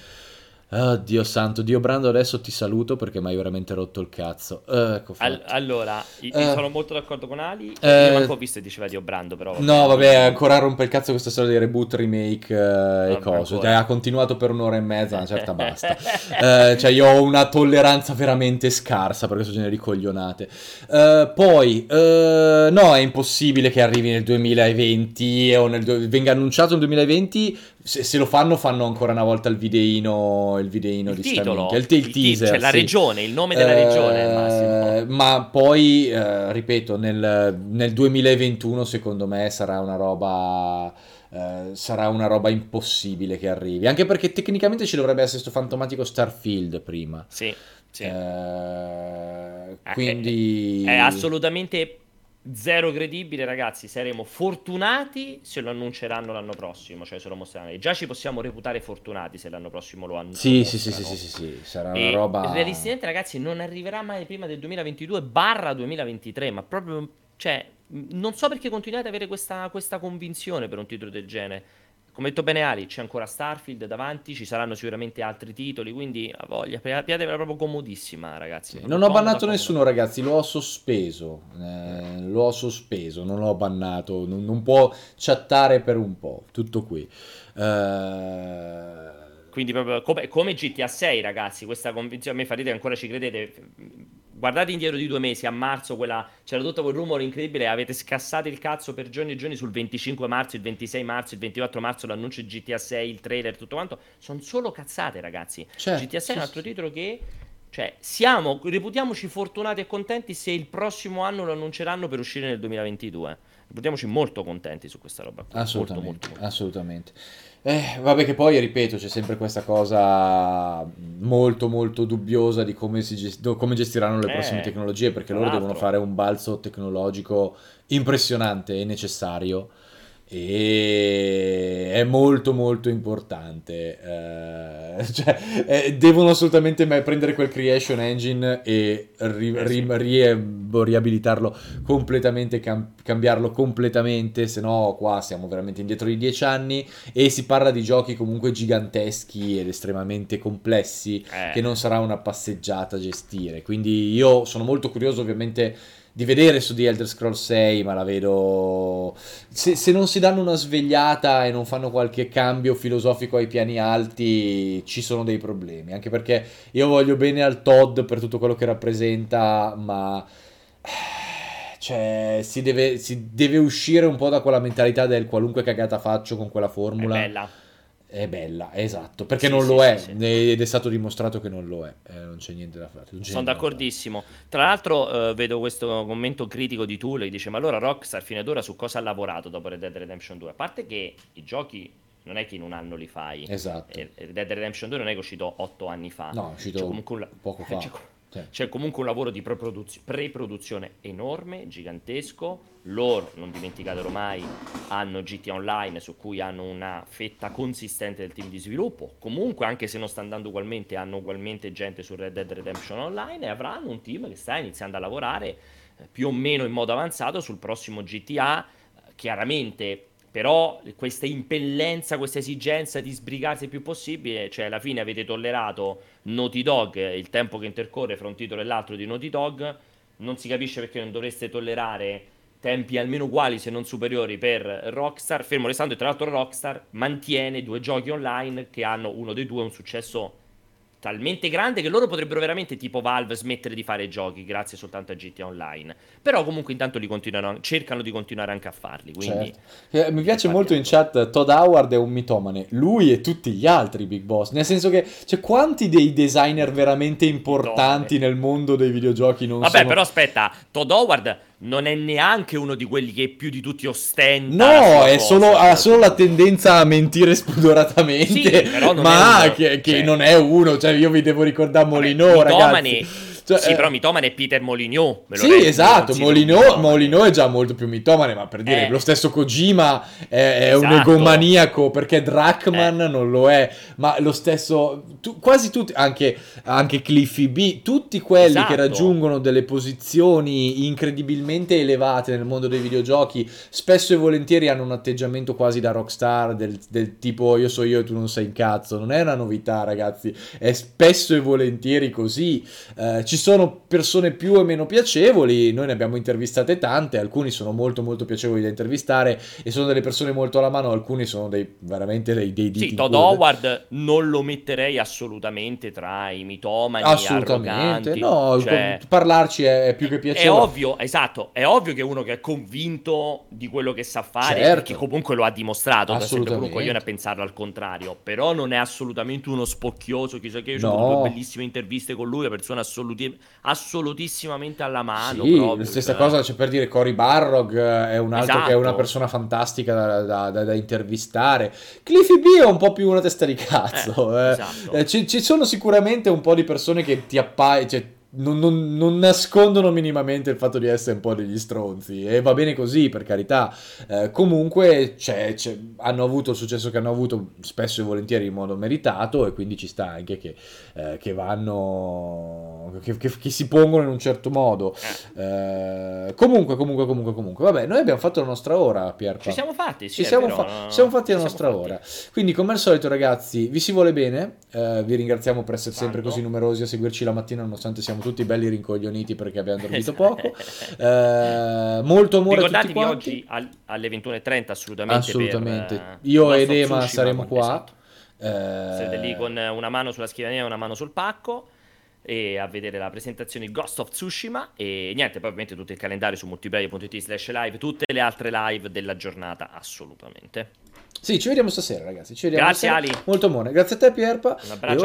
Oh, Dio santo, Dio Brando, adesso ti saluto perché mi hai veramente rotto il cazzo. Eh, ecco Al- fatto. allora, io Eh. sono molto d'accordo con Ali. Eh. Io manco ho visto e diceva Dio Brando, però. No, vabbè, ancora rompe il cazzo questa storia di reboot, remake eh, e Vabbè, cose. Cioè, ha continuato per un'ora e mezza, una certa [laughs] basta. Eh, cioè, io ho una tolleranza veramente scarsa per questo genere di coglionate. Eh, poi, eh, no, è impossibile che arrivi nel 2020 o nel venga annunciato nel 2020. Se, se lo fanno, fanno ancora una volta il videino, il videino Il di titolo, il, il il teaser. cioè la sì. regione, il nome della regione. Eh, ma poi, eh, ripeto, nel, nel 2021 secondo me sarà una roba... eh, sarà una roba impossibile che arrivi. Anche perché tecnicamente ci dovrebbe essere questo fantomatico Starfield prima. Sì, sì. Eh, Eh, quindi... È assolutamente zero credibile, ragazzi. Saremo fortunati se lo annunceranno l'anno prossimo, cioè se lo mostreranno. E già ci possiamo reputare fortunati se l'anno prossimo lo hanno. Sì, sì, sì, sì, sì, sì, sarà E una roba... realisticamente, ragazzi, non arriverà mai prima del 2022 barra 2023, ma proprio, cioè, non so perché continuate ad avere questa, questa convinzione per un titolo del genere. Come detto bene Ali, c'è ancora Starfield davanti, ci saranno sicuramente altri titoli, quindi a voglia, piatevela proprio comodissima, ragazzi. Sì, Non ho bannato comoda. nessuno, ragazzi, lo ho sospeso. Eh, lo ho sospeso, non l'ho bannato. Non, non può chattare per un po'. Tutto qui. Eh, Quindi proprio come, come GTA 6, ragazzi, questa convinzione, a me fa ridere, ancora ci credete. Guardate indietro di due mesi, a marzo quella, c'era tutto quel rumore incredibile, avete scassato il cazzo per giorni e giorni sul 25 marzo, il 26 marzo, il 24 marzo, l'annuncio di GTA 6, il trailer, tutto quanto. Sono solo cazzate, ragazzi. Certo, GTA 6 sì, è un altro titolo che... Cioè, siamo, reputiamoci fortunati e contenti se il prossimo anno lo annunceranno per uscire nel 2022. Reputiamoci molto contenti su questa roba. Assolutamente, Molto, molto, molto. assolutamente. Eh, vabbè che poi, ripeto, c'è sempre questa cosa molto molto dubbiosa di come, si gest- come gestiranno le Eh, prossime tecnologie, perché loro l'altro. devono fare un balzo tecnologico impressionante e necessario e è molto molto importante. Eh, [laughs] cioè, eh, devono assolutamente me- prendere quel creation engine e ri- Eh, ri- boh, riabilitarlo completamente, cam- cambiarlo completamente, se no qua siamo veramente indietro di dieci anni e si parla di giochi comunque giganteschi ed estremamente complessi Eh. che non sarà una passeggiata gestire. Quindi io sono molto curioso ovviamente di vedere su The Elder Scrolls 6, ma la vedo... Se, se non si danno una svegliata e non fanno qualche cambio filosofico ai piani alti, ci sono dei problemi. Anche perché io voglio bene al Todd per tutto quello che rappresenta, ma... Cioè, si deve, si deve uscire un po' da quella mentalità del qualunque cagata faccio con quella È formula. bella. È bella, esatto, perché Sì, non sì, lo è, sì. ed è stato dimostrato che non lo è, Eh, non c'è niente da fare. Sono niente da fare. d'accordissimo. Tra l'altro, eh, vedo questo commento critico di Tule che dice: Ma allora Rockstar fino ad ora su cosa ha lavorato dopo Red Dead Redemption 2? A parte che i giochi non è che in un anno li fai. Esatto. Red Dead Redemption 2 non è che è uscito 8 anni fa. No, è uscito C'è comunque poco [laughs] fa. Co- Sì. c'è comunque un lavoro di pre-produz- pre-produzione enorme, gigantesco. Loro, non dimenticatelo mai, hanno GTA Online su cui hanno una fetta consistente del team di sviluppo. Comunque, anche se non sta andando ugualmente, hanno ugualmente gente su Red Dead Redemption Online e avranno un team che sta iniziando a lavorare eh, più o meno in modo avanzato sul prossimo GTA. Chiaramente, però, questa impellenza, questa esigenza di sbrigarsi il più possibile, cioè alla fine avete tollerato Naughty Dog, il tempo che intercorre fra un titolo e l'altro di Naughty Dog, non si capisce perché non dovreste tollerare tempi almeno uguali se non superiori per Rockstar, fermo restando che tra l'altro Rockstar mantiene due giochi online che hanno uno dei due un successo talmente grande che loro potrebbero veramente tipo Valve smettere di fare giochi grazie soltanto a GTA Online. Però comunque intanto li continuano, cercano di continuare anche a farli. Quindi certo. eh, mi piace molto in chat Todd Howard è un mitomane, lui e tutti gli altri Big Boss, nel senso che cioè, quanti dei designer veramente importanti mitomane. nel mondo dei videogiochi non Vabbè, sono... però aspetta, Todd Howard non è neanche uno di quelli che più di tutti ostenta. No, è solo, ha solo la tendenza a mentire spudoratamente, sì, ma che, che cioè... non è uno, cioè io vi devo ricordare Molinò, ragazzi. Cioè, sì, eh... però mitomane è Peter Molyneux. Sì, esatto, Molyneux, Molyneux, è già molto più mitomane, ma per dire, eh. lo stesso Kojima è, è esatto. un egomaniaco, perché Drachman eh. non lo è, ma lo stesso, tu, quasi tutti, anche, anche Cliffy B, tutti quelli esatto. che raggiungono delle posizioni incredibilmente elevate nel mondo dei videogiochi, spesso e volentieri hanno un atteggiamento quasi da rockstar, del, del tipo io so io e tu non sei in cazzo, non è una novità ragazzi, è spesso e volentieri così, eh, ci sono persone più o meno piacevoli, noi ne abbiamo intervistate tante, alcuni sono molto molto piacevoli da intervistare e sono delle persone molto alla mano, alcuni sono dei, veramente dei, dei Sì, Todd Howard non lo metterei assolutamente tra i mitomani Assolutamente, arroganti. no, cioè, parlarci è, più che piacevole. È ovvio, esatto, è ovvio che è uno che è convinto di quello che sa fare, certo. perché comunque lo ha dimostrato, da sempre un coglione a pensarlo al contrario, però non è assolutamente uno spocchioso, chissà che io no. ho avuto due bellissime interviste con lui, una persona assolutamente assolutissimamente alla mano. Sì, proprio, la stessa cioè. cosa c'è per dire Cory Barrog eh, è un altro esatto. che è una esatto. persona fantastica da, da, da, da, intervistare. Cliffy B è un po' più una testa di cazzo. Eh, eh. Esatto. Eh, ci, ci, sono sicuramente un po' di persone che ti appaiono. Cioè, non, non, non, nascondono minimamente il fatto di essere un po' degli stronzi e va bene così per carità. Eh, comunque c'è, c'è, hanno avuto il successo che hanno avuto spesso e volentieri in modo meritato e quindi ci sta anche che, eh, che vanno che, che, che, si pongono in un certo modo. Eh, comunque comunque comunque comunque vabbè noi abbiamo fatto la nostra ora Pierpa. Ci siamo fatti sì, ci, siamo fa- ci siamo fatti la nostra fatti. ora. Quindi come al solito ragazzi vi si vuole bene eh, vi ringraziamo per essere sempre così numerosi a seguirci la mattina nonostante siamo tutti belli rincoglioniti perché abbiamo dormito [laughs] esatto. poco. Eh, molto amore Ricordatevi a tutti oggi al, alle 21.30 assolutamente. Assolutamente. Per, eh, Io ed Ema saremo qua. Esatto. Eh... Sarete lì con una mano sulla scrivania e una mano sul pacco e a vedere la presentazione Ghost of Tsushima e niente, poi ovviamente tutto il calendario su multiplayer.it slash live, tutte le altre live della giornata assolutamente. Sì, ci vediamo stasera ragazzi, ci vediamo Grazie stasera. Ali. Molto buone, grazie a te Pierpa. Un abbraccio